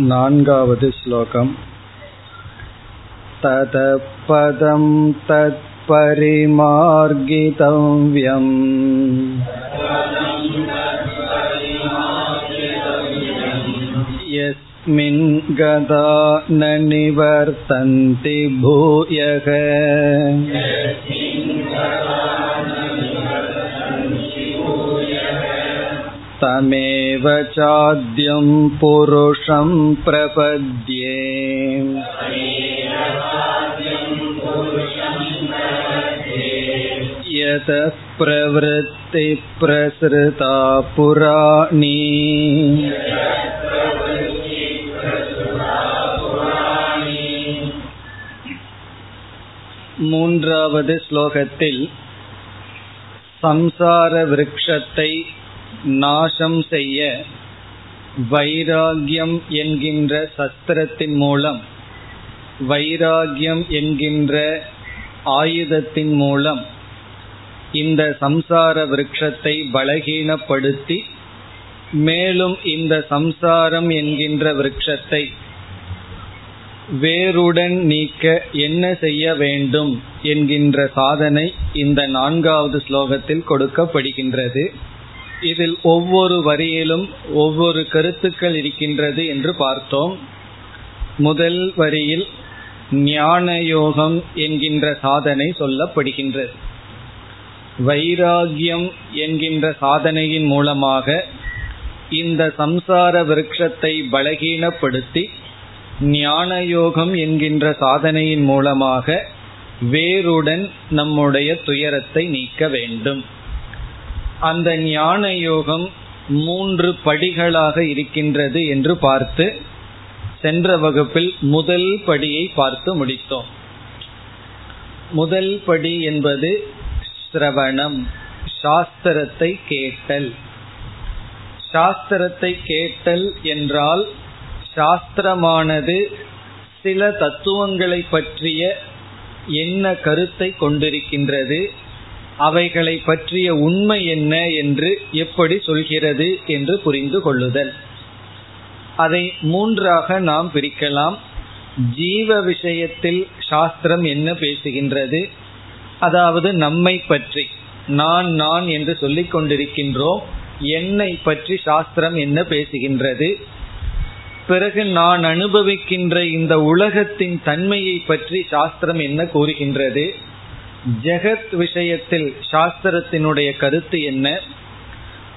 नान्गावद् श्लोकम् ततः पदं तत्परिमार्गितव्यम् यस्मिन् गदा न निवर्तन्ति भूयः तमेव चाद्यं पुरुषं प्रपद्ये यतः प्रवृत्तिप्रसृता पुराणी மூன்றாவது ஸ்லோகத்தில் சம்சார விருட்சத்தை நாசம் செய்ய வைராகியம் என்கின்ற சஸ்திரத்தின் மூலம் வைராகியம் என்கின்ற ஆயுதத்தின் மூலம் இந்த சம்சார விரக்ஷத்தை பலகீனப்படுத்தி மேலும் இந்த சம்சாரம் என்கின்ற விரக்ஷத்தை வேருடன் நீக்க என்ன செய்ய வேண்டும் என்கின்ற சாதனை இந்த நான்காவது ஸ்லோகத்தில் கொடுக்கப்படுகின்றது. இதில் ஒவ்வொரு வரியிலும் ஒவ்வொரு கருத்துக்கள் இருக்கின்றது என்று பார்த்தோம். முதல் வரியில் ஞான யோகம் என்கின்ற சாதனை சொல்லப்படுகின்றது. வைராகியம் என்கின்ற சாதனையின் மூலமாக இந்த சம்சார விருட்சத்தை பலகீனப்படுத்தி ஞான யோகம் என்கின்ற சாதனையின் மூலமாக வேருடன் நம்முடைய துயரத்தை நீக்க வேண்டும். அந்த ஞான யோகம் மூன்று படிகளாக இருக்கின்றது என்று பார்த்து சென்ற வகுப்பில் முதல் படியை பார்த்து முடித்தோம். முதல் படி என்பது சிரவணம் சாஸ்திரத்தை கேட்டல். சாஸ்திரத்தை கேட்டல் என்றால் சாஸ்திரமானது சில தத்துவங்களை பற்றிய என்ன கருத்தை கொண்டிருக்கின்றது அவைகளை பற்றிய உண்மை என்ன என்று எப்படி சொல்கிறது என்று புரிந்து கொள்ளுதல். அதை மூன்றாக நாம் பிரிக்கலாம். ஜீவ விஷயத்தில் சாஸ்திரம் என்ன பேசுகின்றது? அதாவது நம்மை பற்றி. நான் நான் என்று சொல்லிக் கொண்டிருக்கின்றோம். என்னை பற்றி சாஸ்திரம் என்ன பேசுகின்றது? பிறகு நான் அனுபவிக்கின்ற இந்த உலகத்தின் தன்மையை பற்றி சாஸ்திரம் என்ன கூறுகின்றது? ஜெகத் விஷயத்தில் சாஸ்திரத்தினுடைய கருத்து என்ன?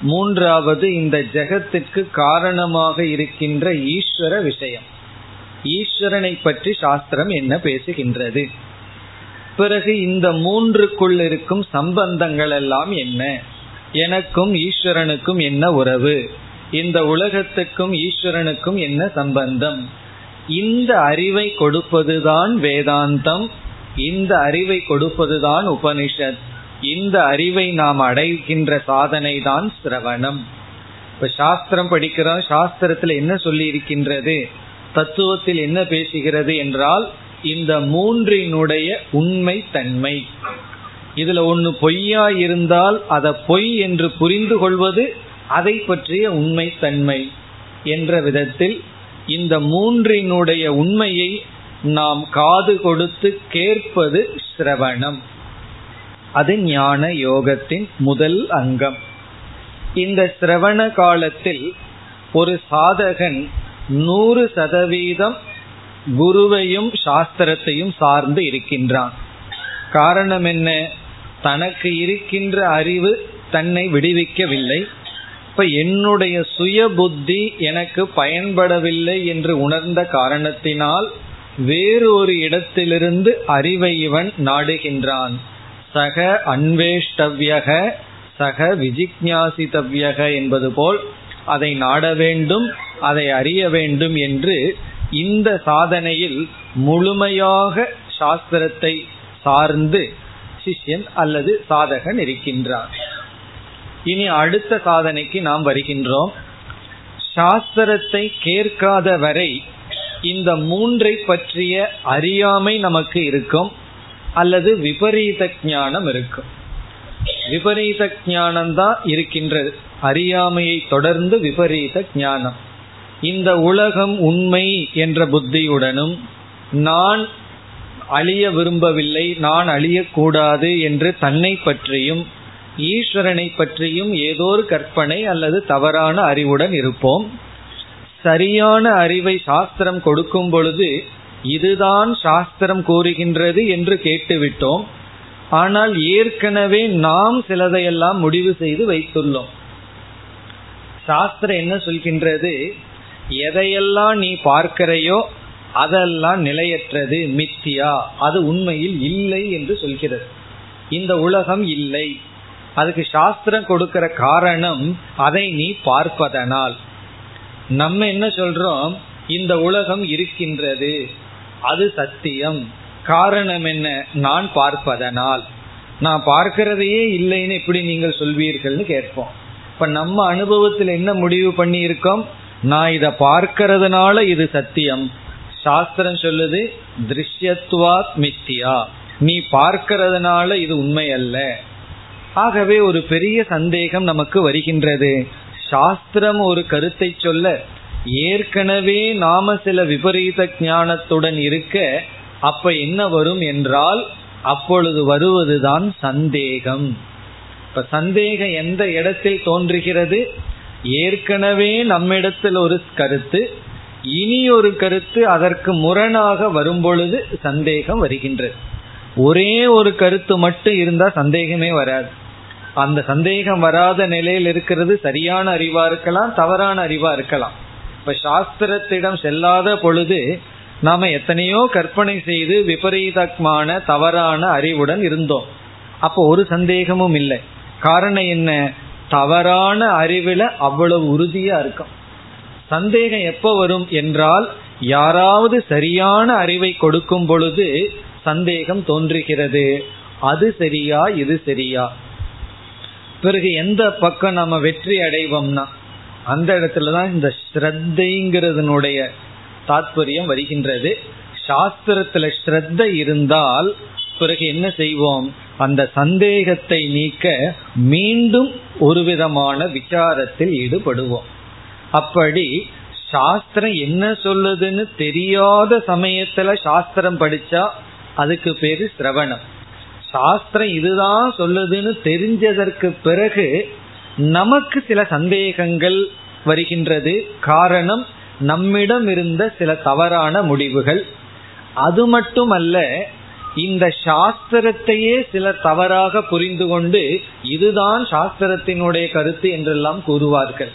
மூன்றாவது இந்த ஜெகத்திற்கு காரணமாக இருக்கின்ற ஈஸ்வர விஷயம். ஈஸ்வரனை பற்றி சாஸ்திரம் என்ன பேசுகின்றது? பிறகு இந்த மூன்றுக்குள் இருக்கும் சம்பந்தங்கள் எல்லாம் என்ன? எனக்கும் ஈஸ்வரனுக்கும் என்ன உறவு? இந்த உலகத்துக்கும் ஈஸ்வரனுக்கும் என்ன சம்பந்தம்? இந்த அறிவை கொடுப்பதுதான் வேதாந்தம். இந்த அறிவை கொடுப்பதுதான் உபனிஷத். இந்த அறிவை நாம் அடைகின்ற சாதனை தான் சிரவணம். இப்ப சாஸ்திரம் படிக்கிறோம் சாஸ்திரத்தில் என்ன சொல்லி இருக்கின்றது தத்துவத்தில் என்ன பேசுகிறது என்றால் இந்த மூன்றினுடைய உண்மை தன்மை. இதுல ஒன்னு பொய்யா இருந்தால் அதை பொய் என்று புரிந்து கொள்வது அதை பற்றிய உண்மை தன்மை. என்ற விதத்தில் இந்த மூன்றினுடைய உண்மையை நாம் காது கொடுத்து கேட்பது சிரவணம். அது ஞான யோகத்தின் முதல் அங்கம். இந்த சிரவண காலத்தில் ஒரு சாதகன் நூறு சதவீதம் குருவையும் சாஸ்திரத்தையும் சார்ந்து இருக்கின்றான். காரணம் என்ன? தனக்கு இருக்கின்ற அறிவு தன்னை விடுவிக்கவில்லை. இப்ப என்னுடைய சுய புத்தி எனக்கு பயன்படவில்லை என்று உணர்ந்த காரணத்தினால் வேறு ஒரு இடத்திலிருந்து அறிவை இவன் நாடுகின்றான். சக அன்வேஷ்டவ்யக சக விஜிக்ஞாசித்தவ்யக என்பது போல் அதை நாட வேண்டும் அதை அறிய வேண்டும் என்று இந்த சாதனையில் முழுமையாக சாஸ்திரத்தை சார்ந்து சிஷ்யன் அல்லது சாதகன் இருக்கின்றான். இனி அடுத்த சாதனைக்கு நாம் வருகின்றோம். சாஸ்திரத்தை கேட்காத வரை இந்த மூன்றை பற்றிய அறியாமை நமக்கு இருக்கும் அல்லது விபரீத ஞானம் இருக்கும். விபரீத ஞானம்தான் இருக்கின்றது அறியாமையை தொடர்ந்து விபரீத ஞானம். இந்த உலகம் உண்மை என்ற புத்தியுடனும் நான் அழிய விரும்பவில்லை நான் அழியக்கூடாது என்று தன்னை பற்றியும் ஈஸ்வரனை பற்றியும் ஏதோ ஒரு கற்பனை அல்லது தவறான அறிவுடன் இருப்போம். சரியான அறிவை சாஸ்திரம் கொடுக்கும் பொழுது இதுதான் சாஸ்திரம் கூறுகின்றது என்று கேட்டுவிட்டோம். ஆனால் ஏற்கனவே நாம் சிலதையெல்லாம் முடிவு செய்து வைத்துள்ளோம். சாஸ்திரம் என்ன சொல்கின்றது? எதையெல்லாம் நீ பார்க்கிறையோ அதெல்லாம் நிலையற்றது மித்தியா. அது உண்மையில் இல்லை என்று சொல்கிறது. இந்த உலகம் இல்லை. அதுக்கு சாஸ்திரம் கொடுக்கிற காரணம் அதை நீ பார்ப்பதனால். நம்ம என்ன சொல்றோம்? இந்த உலகம் இருக்கின்றது. அது சத்தியம். காரணம் என்ன? நான் பார்ப்பதனால். நான் பார்க்கிறதையே இல்லைன்னு எப்படி நீங்கள் சொல்வீர்கள்னு கேட்போம். இப்ப நம்ம அனுபவத்தில் என்ன முடிவு பண்ணி இருக்கோம் நான் இதை பார்க்கறதுனால இது சத்தியம். சாஸ்திரம் சொல்லுது திருஷ்யத்வாத் மித்தியா. நீ பார்க்கிறதுனால இது உண்மை அல்ல ஆகவே ஒரு பெரிய சந்தேகம் நமக்கு வருகின்றது. சாஸ்திரம் ஒரு கருத்தை சொல்ல ஏற்கனவே நாம சில விபரீத ஞானத்துடன் இருக்க அப்ப என்ன வரும் என்றால் அப்பொழுது வருவதுதான் சந்தேகம். இப்ப சந்தேகம் எந்த இடத்தில் தோன்றுகிறது? ஏற்கனவே நம்மிடத்தில் ஒரு கருத்து இனி ஒரு கருத்து அதற்கு முரணாக வரும்பொழுது சந்தேகம் வருகின்றது. ஒரே ஒரு கருத்து மட்டும் இருந்தா சந்தேகமே வராது. அந்த சந்தேகம் வராத நிலையில் இருக்கிறது சரியான அறிவா இருக்கலாம் தவறான அறிவா இருக்கலாம். இப்ப சாஸ்திரத்திடம் செல்லாத பொழுது நாம எத்தனையோ கற்பனை செய்து விபரீதமான தவறான அறிவுடன் இருந்தோம். அப்போ ஒரு சந்தேகமும் இல்லை. காரணம் என்ன? தவறான அறிவுல அவ்வளவு உறுதியா இருக்கும். சந்தேகம் எப்ப வரும் என்றால் யாராவது சரியான அறிவை கொடுக்கும் பொழுது சந்தேகம் தோன்றுகிறது. அது சரியா இது சரியா? பிறகு எந்த பக்கம் நம்ம வெற்றி அடைவோம்னா அந்த இடத்துல தான் இந்த ஸ்ரத்தைங்கிறதுனுடைய தாத்பரியம் வருகின்றது. சாஸ்திரத்துல ஸ்ரத்த இருந்தால் பிறகு என்ன செய்வோம்? அந்த சந்தேகத்தை நீக்க மீண்டும் ஒரு விதமான விசாரத்தில் ஈடுபடுவோம். அப்படி சாஸ்திரம் என்ன சொல்லுதுன்னு தெரியாத சமயத்துல சாஸ்திரம் படிச்சா அதுக்கு பேரு சிரவணம் சாஸ்திரம் இதுதான் சொல்லுதுன்னு தெரிஞ்சதற்கு பிறகு நமக்கு சில சந்தேகங்கள் வருகின்றது. காரணம் நம்மிடம் இருந்த சில தவறான முடிவுகள். அது மட்டுமல்ல இந்த சாஸ்திரத்தையே சில தவறாக புரிந்து கொண்டு இதுதான் சாஸ்திரத்தினுடைய கருத்து என்றெல்லாம் கூறுவார்கள்.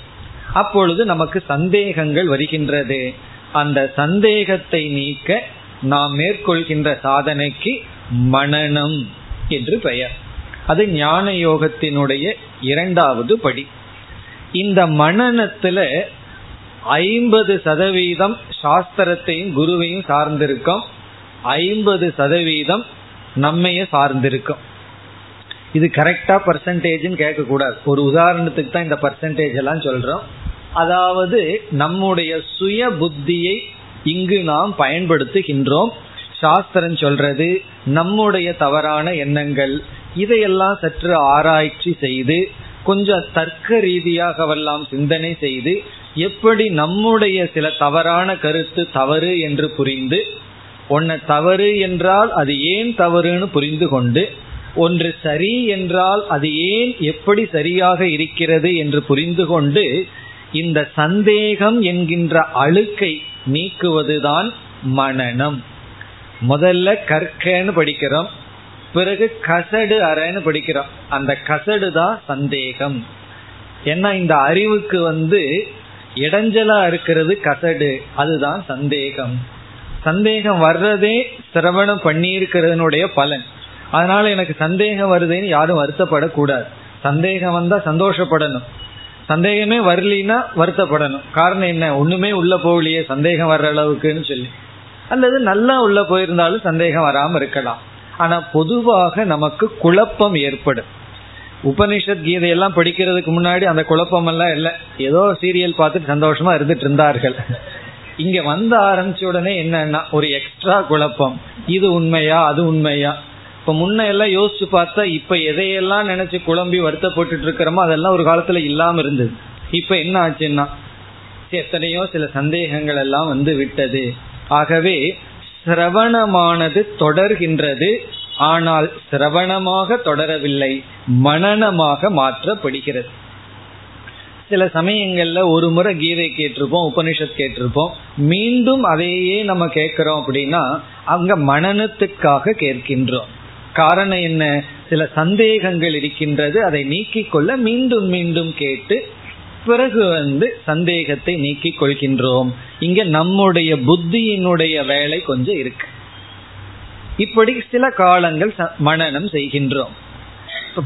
அப்பொழுது நமக்கு சந்தேகங்கள் வருகின்றது. அந்த சந்தேகத்தை நீக்க நாம் மேற்கொள்கின்ற சாதனைக்கு மனநம். என்று பெயர். அது ஞான யோகத்தினுடைய இரண்டாவது படி. இந்த மனநத்துல ஐம்பது சதவீதம் சாஸ்திரத்தையும் குருவையும் சார்ந்திருக்கோம். ஐம்பது சதவீதம் நம்மைய சார்ந்திருக்கும். இது கரெக்டா பர்சன்டேஜ்னு கேட்க கூடாது ஒரு உதாரணத்துக்கு தான் இந்த பர்சன்டேஜ் எல்லாம் சொல்றோம். அதாவது நம்முடைய சுய புத்தியை இங்கு நாம் பயன்படுத்துகின்றோம். சாஸ்திரம் சொல்றது நம்முடைய தவறான எண்ணங்கள் இதையெல்லாம் சற்று ஆராய்ச்சி செய்து கொஞ்சம் தர்க்க ரீதியாகவெல்லாம் சிந்தனை செய்து எப்படி நம்முடைய சில தவறான கருத்து தவறு என்று புரிந்து ஒன்ன தவறு என்றால் அது ஏன் தவறுன்னு புரிந்து கொண்டு ஒன்று சரி என்றால் அது ஏன் எப்படி சரியாக இருக்கிறது என்று புரிந்து கொண்டு இந்த சந்தேகம் என்கின்ற அழுக்கை நீக்குவதுதான் மனநம். முதல்ல கற்கன்னு படிக்கிறோம். பிறகு கசடு அறன்னு படிக்கிறோம். அந்த கசடு தான் சந்தேகம். ஏன்னா இந்த அறிவுக்கு வந்து இடைஞ்சலா இருக்கிறது கசடு. அதுதான் சந்தேகம். சந்தேகம் வர்றதே சிரவணம் பண்ணியிருக்கிறதுனுடைய பலன். அதனால எனக்கு சந்தேகம் வருதுன்னு யாரும் வருத்தப்படக்கூடாது. சந்தேகம் வந்தா சந்தோஷப்படணும். சந்தேகமே வரலினா வருத்தப்படணும். காரணம் என்ன? ஒண்ணுமே உள்ள போகலையே. சந்தேகம் வர்ற அளவுக்குன்னு சொல்லி. அல்லது நல்லா உள்ள போயிருந்தாலும் சந்தேகம் வராம இருக்கலாம். ஆனா பொதுவாக நமக்கு குழப்பம் ஏற்படும். உபனிஷத் கீதையெல்லாம் படிக்கிறதுக்கு முன்னாடி அந்த குழப்பம் எல்லாம் இல்லை. ஏதோ சீரியல் பார்த்துட்டு சந்தோஷமா இருந்துட்டு இருந்தார்கள். இங்க வந்து ஆரம்பிச்ச உடனே என்னன்னா ஒரு எக்ஸ்ட்ரா குழப்பம். இது உண்மையா அது உண்மையா? இப்ப முன்ன எல்லாம் யோசிச்சு பார்த்தா இப்ப எதையெல்லாம் நினைச்சு குழம்பி வருத்தப்பட்டு இருக்கிறோமோ அதெல்லாம் ஒரு காலத்துல இல்லாம இருந்தது. இப்ப என்ன ஆச்சுன்னா எத்தனையோ சில சந்தேகங்கள் எல்லாம் வந்து விட்டது. ஆகவே சிரவணமானது தொடர்கின்றது. ஆனால் சிரவணமாக தொடரவில்லை மனநமாக மாற்றப்படுகிறது. சில சமயங்கள்ல ஒரு முறை கீதை கேட்டிருப்போம் உபனிஷத் கேட்டிருப்போம். மீண்டும் அதையே நம்ம கேட்கிறோம் அப்படின்னா அங்க மனநத்துக்காக கேட்கின்றோம். காரணம் என்ன? சில சந்தேகங்கள் இருக்கின்றது அதை நீக்கிக் கொள்ள மீண்டும் மீண்டும் கேட்டு பிறகு வந்து சந்தேகத்தை நீக்கிக் கொள்கின்றோம். இங்க நம்முடைய புத்தியினுடைய வேலை கொஞ்சம் இருக்கு. இப்படி சில காலங்கள் மனநம் செய்கின்றோம்.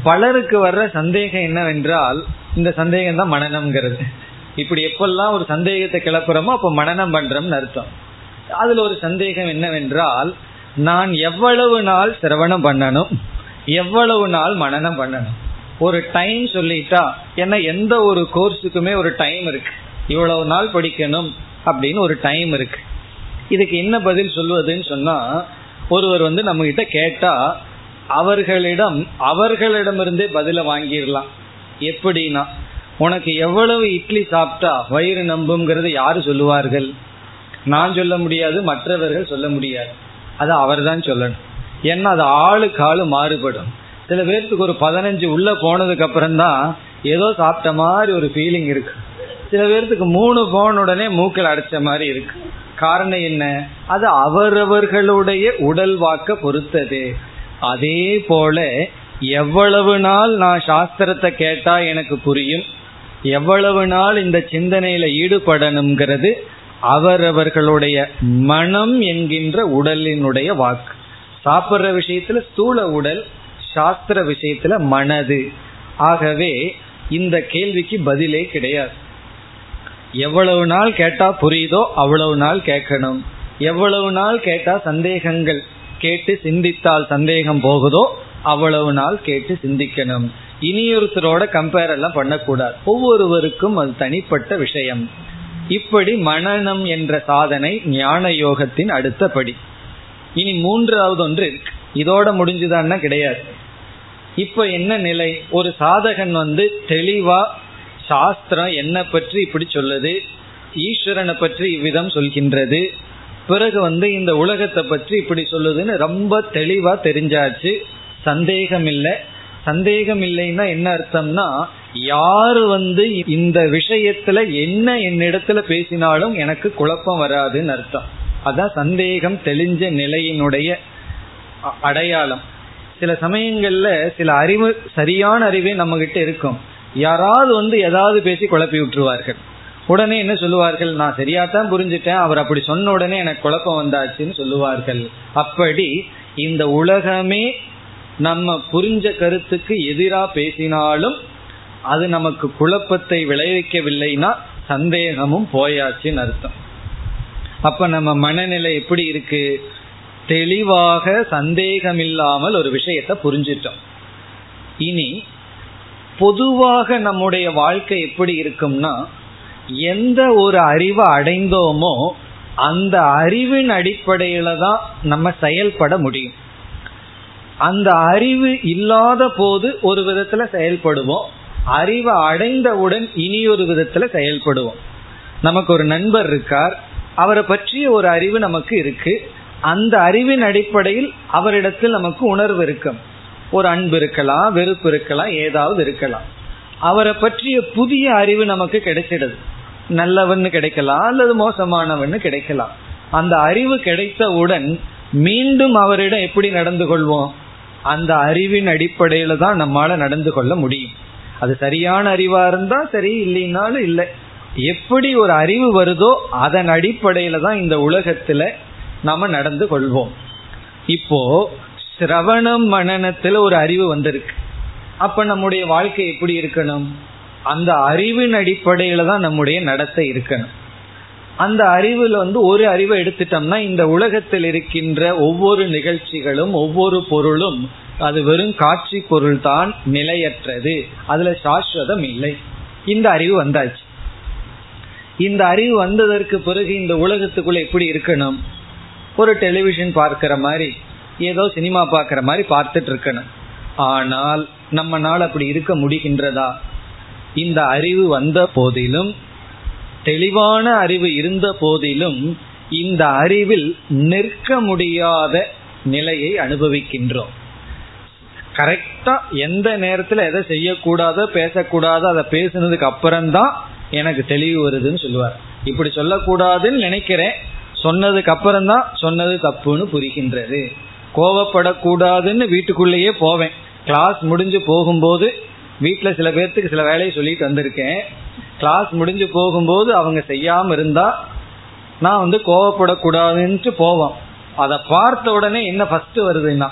பலருக்கு வர்ற சந்தேகம் என்னவென்றால் இந்த சந்தேகம் தான் மனநம்ங்கிறது. இப்படி எப்பெல்லாம் ஒரு சந்தேகத்தை கிளப்புறோமோ அப்ப மனநம் பண்றோம்னு அர்த்தம். அதுல ஒரு சந்தேகம் என்னவென்றால் நான் எவ்வளவு நாள் சிரவணம் பண்ணணும்? எவ்வளவு நாள் மனநம் பண்ணணும்? ஒரு டைம் சொல்லிட்டா ஏன்னா எந்த ஒரு கோர்ஸுக்குமே ஒரு டைம் இருக்கு. இவ்வளவு நாள் படிக்கணும் அப்படின்னு ஒரு டைம் இருக்கு. இதுக்கு என்ன பதில் சொல்வதுன்னு சொன்னா ஒருவர் வந்து நம்ம கிட்ட கேட்டா அவர்களிடம் அவர்களிடமிருந்தே பதில வாங்கிடலாம். எப்படின்னா உனக்கு எவ்வளவு இட்லி சாப்பிட்டா வயிறு நம்புங்கிறது யாரு சொல்லுவார்கள்? நான் சொல்ல முடியாது மற்றவர்கள் சொல்ல முடியாது. அது அவர் தான் சொல்லணும். ஏன்னா அது ஆளுக்கு ஆளு மாறுபடும். சில பேர்த்துக்கு ஒரு பதினஞ்சு உள்ள போனதுக்கு அப்புறம் தான் ஏதோ சாப்பிட்ட மாதிரி ஒரு ஃபீலிங் இருக்கு. சில பேர்த்துக்கு மூணு போன உடனே மூக்கில் அடைச்ச மாதிரி இருக்கு. காரணம் என்ன? அது அவரவர்களுடைய உடல் வாக்க பொறுத்தது. அதே போல எவ்வளவு நாள் நான் சாஸ்திரத்தை கேட்டா எனக்கு புரியும். எவ்வளவு நாள் இந்த சிந்தனையில ஈடுபடணுங்கிறது அவரவர்களுடைய மனம் என்கின்ற உடலினுடைய வாக்கு. சாப்பிட்ற விஷயத்துல ஸ்தூல உடல் சாஸ்திர விஷயத்துல மனது. ஆகவே இந்த கேள்விக்கு பதிலே கிடையாது. எவ்வளவு நாள் கேட்டா புரியுதோ அவ்வளவு நாள் கேட்கணும். எவ்வளவு நாள் கேட்டா சந்தேகங்கள் கேட்டு சிந்தித்தால் சந்தேகம் போகுதோ அவ்வளவு நாள் கேட்டு சிந்திக்கணும். இனியொருத்தரோட கம்பேர் எல்லாம் பண்ணக்கூடாது. ஒவ்வொருவருக்கும் அது தனிப்பட்ட விஷயம். இப்படி மனநம் என்ற சாதனை ஞான யோகத்தின் அடுத்த படி இனி மூன்றாவது ஒன்று இருக்கு. இதோட முடிஞ்சுதான்னா கிடையாது. இப்ப என்ன நிலை? ஒரு சாதகன் வந்து தெளிவா சாஸ்திரம் என்ன பற்றி இப்படி சொல்லுது? ஈஸ்வரனை பற்றி இவ்விதம் சொல்கின்றது. பிறகு வந்து இந்த உலகத்தை பற்றி இப்படி சொல்லுதுன்னு ரொம்ப தெளிவா தெரிஞ்சாச்சு. சந்தேகம் இல்லை சந்தேகம் இல்லைன்னா என்ன அர்த்தம்னா யாரு வந்து இந்த விஷயத்துல என்ன என்னிடத்துல பேசினாலும் எனக்கு குழப்பம் வராதுன்னு அர்த்தம். அதான் சந்தேகம் தெளிஞ்ச நிலையினுடைய அடையாளம். சில சமயங்கள்ல சில அறிவு சரியான அறிவே நம்ம கிட்ட இருக்கும். யாராவது வந்து ஏதாவது பேசி குழப்பி விட்டுருவார்கள். உடனே என்ன சொல்லுவார்கள்? நான் சரியாத்தான் புரிஞ்சுட்டேன் அவர் அப்படி சொன்ன உடனே எனக்கு குழப்பம் வந்தாச்சுன்னு சொல்லுவார்கள். அப்படி இந்த உலகமே நம்ம புரிஞ்ச கருத்துக்கு எதிரா பேசினாலும் அது நமக்கு குழப்பத்தை விளைவிக்கவில்லைன்னா சந்தேகமும் போயாச்சுன்னு அர்த்தம். அப்ப நம்ம மனநிலை எப்படி இருக்கு? தெளிவாக சந்தேகமில்லாமல் ஒரு விஷயத்தை புரிஞ்சிட்டோம். இனி பொதுவாக நம்முடைய வாழ்க்கை எப்படி இருக்கும்னா எந்த ஒரு அறிவை அடைந்தோமோ அந்த அறிவின் அடிப்படையில தான் நம்ம செயல்பட முடியும். அந்த அறிவு இல்லாத போது ஒரு விதத்துல செயல்படுவோம். அறிவை அடைந்தவுடன் இனி ஒரு விதத்துல செயல்படுவோம். நமக்கு ஒரு நண்பர் இருக்கார். அவரை பற்றிய ஒரு அறிவு நமக்கு இருக்கு. அந்த அறிவின் அடிப்படையில் அவரிடத்தில் நமக்கு உணர்வு இருக்கும். ஒரு அன்பு இருக்கலாம் வெறுப்பு இருக்கலாம் ஏதாவது இருக்கலாம். அவரை பற்றிய புதிய அறிவு நமக்கு கிடைச்சிடுது. நல்லவன்னு கிடைக்கலாம் அல்லது மோசமானவன்னு கிடைக்கலாம். அந்த அறிவு கிடைத்தவுடன் மீண்டும் அவரிடம் எப்படி நடந்து கொள்வோம்? அந்த அறிவின் அடிப்படையில தான் நம்மால நடந்து கொள்ள முடியும். அது சரியான அறிவா இருந்தா சரி இல்லைனாலும் இல்லை. எப்படி ஒரு அறிவு வருதோ அதன் அடிப்படையில தான் இந்த உலகத்துல நாம நடந்து கொள்வோம். இப்போ சிரவணம் மனநத்துல ஒரு அறிவு வந்திருக்கு. அப்ப நம்முடைய வாழ்க்கை எப்படி இருக்கணும்? அந்த அறிவின் அடிப்படையில தான் நம்முடைய நடத்தை இருக்கணும். அந்த அறிவுல வந்து ஒரு அறிவை எடுத்துட்டோம்னா இந்த உலகத்தில் இருக்கின்ற ஒவ்வொரு நிகழ்ச்சிகளும் ஒவ்வொரு பொருளும் அது வெறும் காட்சி பொருள் தான் நிலையற்றது. அதுல சாஸ்வதம் இல்லை. இந்த அறிவு வந்தாச்சு. இந்த அறிவு வந்ததற்கு பிறகு இந்த உலகத்துக்குள்ள எப்படி இருக்கணும்? ஒரு டெலிவிஷன் பார்க்கிற மாதிரி ஏதோ சினிமா பார்க்கிற மாதிரி பார்த்துட்டு இருக்கணும் ஆனால் நம்ம நாள் அப்படி இருக்க முடிகின்றதா? இந்த அறிவு வந்த போதிலும் தெளிவான அறிவு இருந்த போதிலும் இந்த அறிவில் நிற்க முடியாத நிலையை அனுபவிக்கின்றோம். கரெக்டா எந்த நேரத்துல எதை செய்யக்கூடாதோ பேசக்கூடாதோ அதை பேசுனதுக்கு அப்புறம்தான் எனக்கு தெளிவு வருதுன்னு சொல்லுவார். இப்படி சொல்லக்கூடாதுன்னு நினைக்கிறேன். சொன்னதுக்கு அப்புறம் தான் சொன்னது தப்புன்னு புரிகின்றது. கோவப்படக்கூடாதுன்னு வீட்டுக்குள்ளேயே போவேன். கிளாஸ் முடிஞ்சு போகும்போது வீட்டில் சில பேர்த்துக்கு சில வேலையை சொல்லிட்டு வந்திருக்கேன். கிளாஸ் முடிஞ்சு போகும்போது அவங்க செய்யாம இருந்தா நான் வந்து கோவப்படக்கூடாதுன்ட்டு போவோம். அதை பார்த்த உடனே என்ன ஃபர்ஸ்ட் வருதுன்னா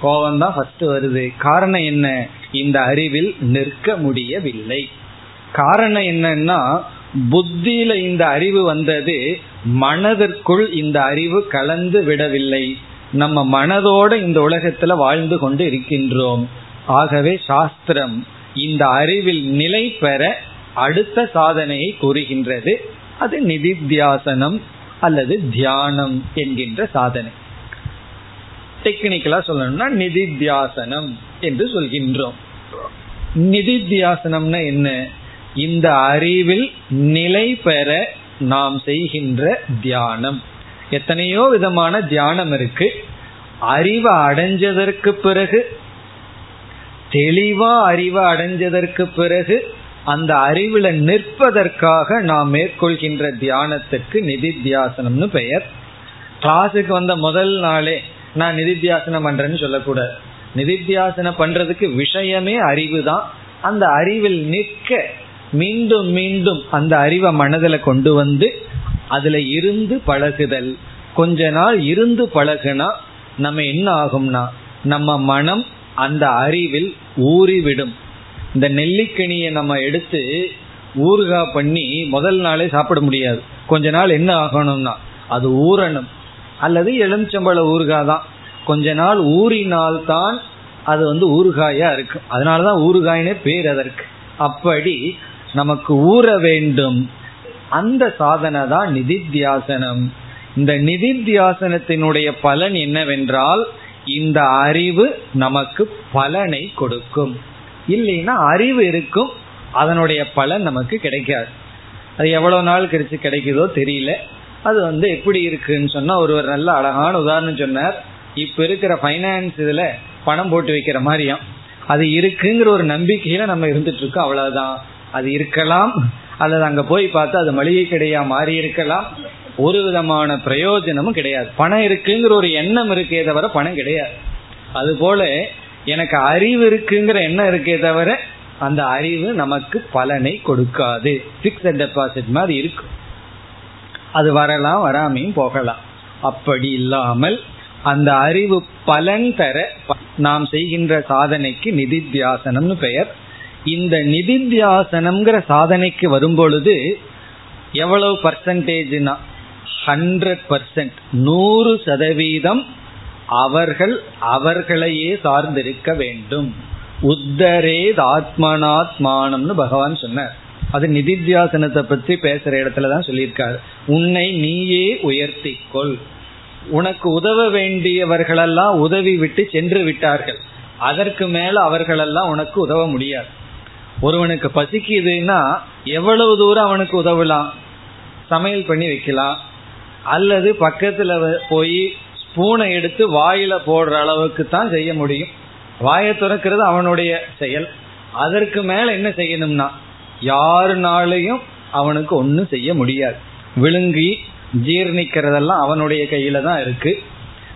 கோபம் தான் ஃபர்ஸ்ட் வருது. காரணம் என்ன? இந்த அறிவில் நிற்க முடியவில்லை. காரணம் என்னன்னா புத்தியில இந்த அறிவு வந்தது மனதிற்குள் இந்த அறிவு கலந்து விடவில்லை. நம்ம மனதோட இந்த உலகத்துல வாழ்ந்து கொண்டு இருக்கின்றோம். ஆகவே சாஸ்திரம் இந்த அறிவில் நிலை பெற அடுத்த சாதனையை கூறுகின்றது. அது நிதித்தியாசனம் அல்லது தியானம் என்கின்ற சாதனை. டெக்னிக்கலா சொல்லணும்னா நிதித்தியாசனம் என்று சொல்கின்றோம். நிதித்தியாசனம்னா என்ன? இந்த அறிவில் நிலை பெற நாம் செய்கின்ற தியானம். எத்தனையோ விதமான தியானம் இருக்கு. அறிவை அடைஞ்சதற்கு பிறகு தெளிவா அறிவை அடைஞ்சதற்கு பிறகு அந்த அறிவுல நிற்பதற்காக நாம் மேற்கொள்கின்ற தியானத்துக்கு நிதித்தியாசனம்னு பெயர். கிளாஸுக்கு வந்த முதல் நாளே நான் நிதித்தியாசனம் பண்றேன்னு சொல்லக்கூடாது. நிதித்தியாசனம் பண்றதுக்கு விஷயமே அறிவு தான் அந்த அறிவில் நிற்க மீண்டும் மீண்டும் அந்த அறிவை மனதில் கொண்டு வந்து அதுல இருந்து பழகுதல். கொஞ்ச நாள் இருந்து பழகுனா நம்ம என்ன ஆகும்னா நம்ம மனம் அந்த அறிவில் ஊறிவிடும். இந்த நெல்லிக்கனியை நம்ம எடுத்து ஊறுகா பண்ணி முதல் நாளே சாப்பிட முடியாது. கொஞ்ச நாள் என்ன ஆகணும்னா அது ஊறணும். அல்லது எலுமிச்சம்பழ ஊறுகா தான். கொஞ்ச நாள் ஊறினால்தான் அது வந்து ஊறுகாயா இருக்கு அதனாலதான் ஊறுகாயினே பேர் அதற்கு. அப்படி நமக்கு ஊற வேண்டும். அந்த சாதனை தான் நிதித்தியாசனம். இந்த நிதித்தியாசனத்தினுடைய பலன் என்னவென்றால் இந்த அறிவு நமக்கு பலனை கொடுக்கும். இல்லைன்னா அறிவு இருக்கும் அதனுடைய பலன் நமக்கு கிடைக்காது. அது எவ்வளவு நாள் கழிச்சு கிடைக்குதோ தெரியல. அது வந்து எப்படி இருக்குன்னு சொன்னா ஒருவர் நல்ல அழகான உதாரணம் சொன்னார். இப்ப இருக்கிற பைனான்ஸ் இதுல பணம் போட்டு வைக்கிற மாதிரியும். அது இருக்குங்கிற ஒரு நம்பிக்கையில நம்ம இருந்துட்டு இருக்கோம் அவ்வளவுதான். அது இருக்கலாம் அல்லது அங்க போய் பார்த்தா அது மளிகை கடையா மாறி இருக்கலாம். ஒரு விதமான பிரயோஜனமும் கிடையாது. பணம் இருக்குங்கிற ஒரு எண்ணம் இருக்கே தவிர பணம் கிடையாது. அது போல எனக்கு அறிவு இருக்குங்கிற எண்ணம் இருக்கே தவிர அந்த அறிவு நமக்கு பலனை கொடுக்காது. பிக்சட் டெபாசிட் மாதிரி இருக்கும் அது வரலாம் வராமையும் போகலாம். அப்படி இல்லாமல் அந்த அறிவு பலன் தர நாம் செய்கின்ற சாதனைக்கு நிதித்தியாசனம்னு பெயர். இந்த நிதித்தியாசனம்ங்கிற சாதனைக்கு வரும்பொழுது எவ்வளவு பர்சன்டேஜ்னா ஹண்ட்ரட் பர்சன்ட் நூறு சதவீதம் அவர்கள் அவர்களையே சார்ந்திருக்க வேண்டும். உத்தரேத் ஆத்மனாத்மானம்னு பகவான் சொன்னார். அது நிதித்தியாசனத்தை பற்றி பேசுற இடத்துலதான் சொல்லியிருக்காரு. உன்னை நீயே உயர்த்திக்கொள். உனக்கு உதவ வேண்டியவர்களெல்லாம் உதவி விட்டு சென்று விட்டார்கள். அதற்கு மேல அவர்களெல்லாம் உனக்கு உதவ முடியாது. ஒருவனுக்கு பசிக்குதுன்னா எவ்வளவு தூரம் அவனுக்கு உதவலாம்? சமையல் பண்ணி வைக்கலாம். அல்லது பக்கத்துல போய் ஸ்பூனை எடுத்து வாயில போடுற அளவுக்கு தான் செய்ய முடியும். வாயை திறக்கிறது அவனுடைய செயல். அதற்கு மேல என்ன செய்யணும்னா யாருனாலையும் அவனுக்கு ஒன்றும் செய்ய முடியாது. விழுங்கி ஜீர்ணிக்கிறதெல்லாம் அவனுடைய கையில தான் இருக்கு.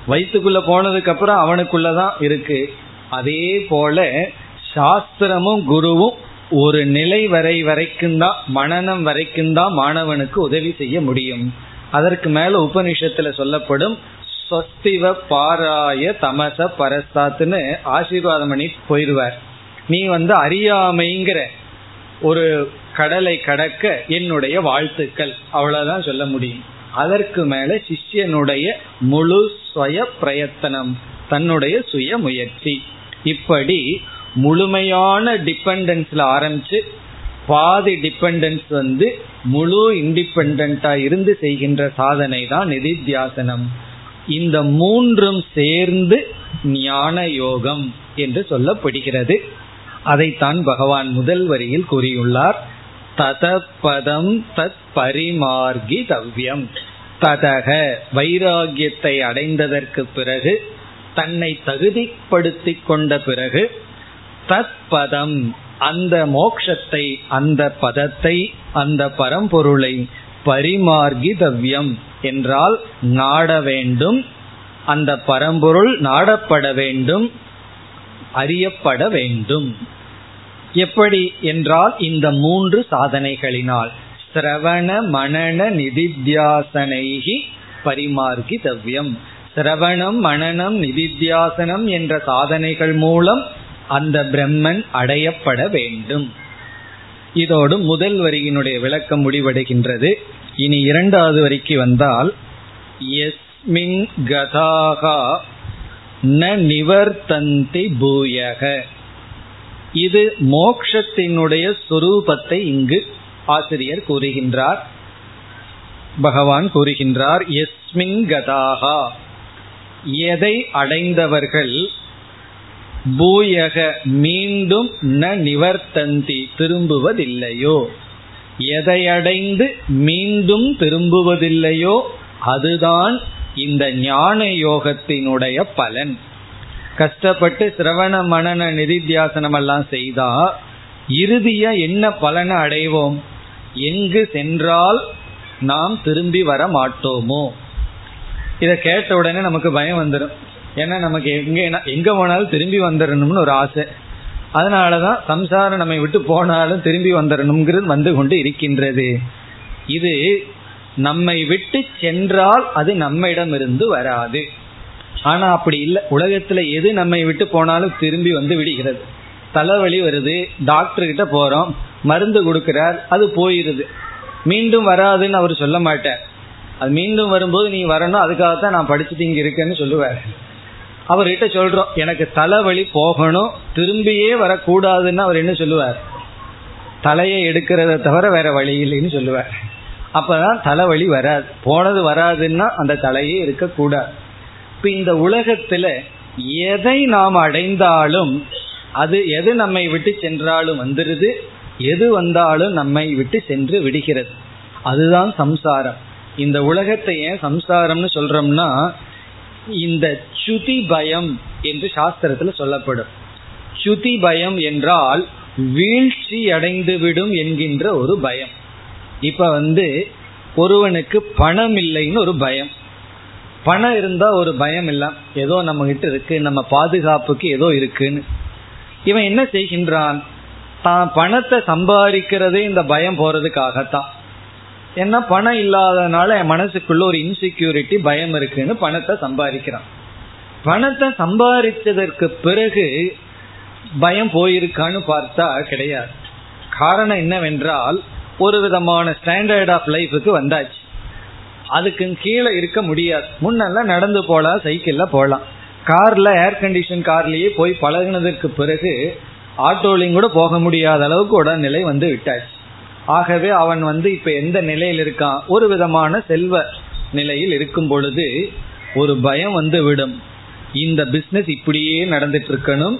வயிற்றுக்குள்ள போனதுக்கு அப்புறம் அவனுக்குள்ளதான் இருக்கு. அதே போல சாஸ்திரமும் குருவும் ஒரு நிலை வரை வரைக்கும் தான் மனநம் வரைக்கும் தான் மாணவனுக்கு உதவி செய்ய முடியும். அதற்கு மேல உபனிஷத்துல சொல்லப்படும் ஸ்வஸ்திவ பாராய தமச பரஸ்தாத்துன்னு ஆசீர்வாதம் பண்ணி போயிடுவார் நீ வந்து அறியாமைங்கிற ஒரு கடலை கடக்க என்னுடைய வாழ்த்துக்கள். அவ்வளவுதான் சொல்ல முடியும். அதற்கு மேல சிஷ்யனுடைய முழு சுய பிரயத்தனம் தன்னுடைய சுய முயற்சி. இப்படி முழுமையான டிபெண்டன்ஸ்ல ஆரம்பிச்சு பாதி டிபெண்டன்ஸ் வந்து முழு இண்டிபெண்டா இருந்து செய்கின்ற சாதனை தான் நிதித்தியாசனம். இந்த மூன்றும் சேர்ந்து ஞான யோகம் என்று சொல்லப்படுகிறது. அதைத்தான் பகவான் முதல் வரியில் கூறியுள்ளார். ததப்பதம் தத் பரிமார்கிதவ்யம் ததக வைராகியத்தை அடைந்ததற்கு பிறகு தன்னை தகுதிப்படுத்திக் கொண்ட பிறகு தத் பதம் அந்த மோக்ஷத்தை அந்த பதத்தை அந்த பரம்பொருளை பரிமார்கிதவ்யம் என்றால் நாட வேண்டும். அந்த பரம்பொருள் நாடப்பட வேண்டும் அறியப்பட வேண்டும். எப்படி என்றால் இந்த மூன்று சாதனைகளினால் சிரவண மனன நிதித்தியாசனைகி பரிமார்கிதவ்யம். சிரவணம் மனநம் நிதித்தியாசனம் என்ற சாதனைகள் மூலம் அந்த பிரம்மன் அடையப்பட வேண்டும். இதோடு முதல் வரியினுடைய விளக்கம் முடிவடைகின்றது. இனி இரண்டாவது வரிக்கு வந்தால் எஸ்மின் கதாகா ந நிவர்த்தந்தி பூயக. இது மோக்ஷத்தினுடைய சுரூபத்தை இங்கு ஆசிரியர் கூறுகின்றார். பகவான் கூறுகின்றார் எஸ்மின் கதாகா எதை அடைந்தவர்கள் பூயக மீண்டும் ந நிவர்த்தந்தி திரும்புவதில்லையோ? எதையடைந்து மீண்டும் திரும்புவதில்லையோ? அதுதான் இந்த ஞான யோகத்தினுடைய பலன். கஷ்டப்பட்டு சிரவண மனன நிதித்தியாசனம் எல்லாம் செய்தா இறுதியா என்ன பலனை அடைவோம்? எங்கு சென்றால் நாம் திரும்பி வர மாட்டோமோ? இதை கேட்ட உடனே நமக்கு பயம் வந்துடும் ஏன்னா நமக்கு எங்க எங்க போனாலும் திரும்பி வந்துடணும்னு ஒரு ஆசை. அதனாலதான் சம்சாரம் நம்மை விட்டு போனாலும் திரும்பி வந்துடணுங்கிறது வந்து கொண்டு இருக்கின்றது. இது நம்மை விட்டு சென்றால் அது நம்மிடம் இருந்து வராது. ஆனா அப்படி இல்லை. உலகத்துல எது நம்மை விட்டு போனாலும் திரும்பி வந்து விடுகிறது. தலைவலி வருது டாக்டர் கிட்ட போறோம் மருந்து கொடுக்கிறார் அது போயிருது. மீண்டும் வராதுன்னு அவர் சொல்ல மாட்டார். அது மீண்டும் வரும்போது நீ வரணும் அதுக்காகத்தான் நான் படிச்சுட்டு இங்க இருக்கேன்னு சொல்லுவார். அவர்கிட்ட சொல்றோம் எனக்கு தலைவலி போகணும் திரும்பியே வரக்கூடாதுன்னு அவர் என்ன சொல்லுவார்? தலையை எடுக்கிறத தவிர வேற வழி இல்லைன்னு சொல்லுவார். அப்பதான் தலைவலி வராது. போனது வராதுன்னா அந்த தலையே இருக்கக்கூடாது. இப்ப இந்த உலகத்துல எதை நாம் அடைந்தாலும் அது எது நம்மை விட்டு சென்றாலும் வந்துருது எது வந்தாலும் நம்மை விட்டு சென்று விடுகிறது. அதுதான் சம்சாரம். இந்த உலகத்தை ஏன் சம்சாரம்னு சொல்றோம்னா இந்த சுதி பயம் என்று சாஸ்திரத்துல சொல்லப்படும். சுதி பயம் என்றால் வீழ்ச்சி அடைந்து விடும் என்கின்ற ஒரு பயம். இப்ப வந்து ஒருவனுக்கு பணம் இல்லைன்னு ஒரு பயம். பணம் இருந்தா ஒரு பயம் இல்ல. ஏதோ நம்ம கிட்ட இருக்கு நம்ம பாதுகாப்புக்கு ஏதோ இருக்குன்னு. இவன் என்ன செய்கின்றான்? தான் பணத்தை சம்பாதிக்கிறதே இந்த பயம் போறதுக்காகத்தான். ஏன்னா பணம் இல்லாதனால என் மனசுக்குள்ள ஒரு இன்செக்யூரிட்டி பயம் இருக்குன்னு பணத்தை சம்பாதிக்கிறான். பணத்தை சம்பாதிச்சதற்கு பிறகு பயம் போயிருக்கான்னு பார்த்தா கிடையாது. காரணம் என்னவென்றால் ஒரு விதமான ஸ்டாண்டர்ட் ஆஃப் லைஃபுக்கு வந்தாச்சு. அதுக்கு கீழே இருக்க முடியாது. முன்னெல்லாம் நடந்து போகலாம் சைக்கிளில் போகலாம் கார்ல ஏர் கண்டிஷன் கார்லயே போய் பழகினதற்கு பிறகு ஆட்டோலையும் கூட போக முடியாத அளவுக்கு உடல்நிலை வந்து விட்டாச்சு. ஆகவே அவன் வந்து இப்ப எந்த நிலையில் இருக்கான்? ஒரு விதமான செல்வ நிலையில் இருக்கும் பொழுது ஒரு பயம் வந்து விடும். இந்த பிஸ்னஸ் இப்படியே நடந்துட்டு இருக்கணும்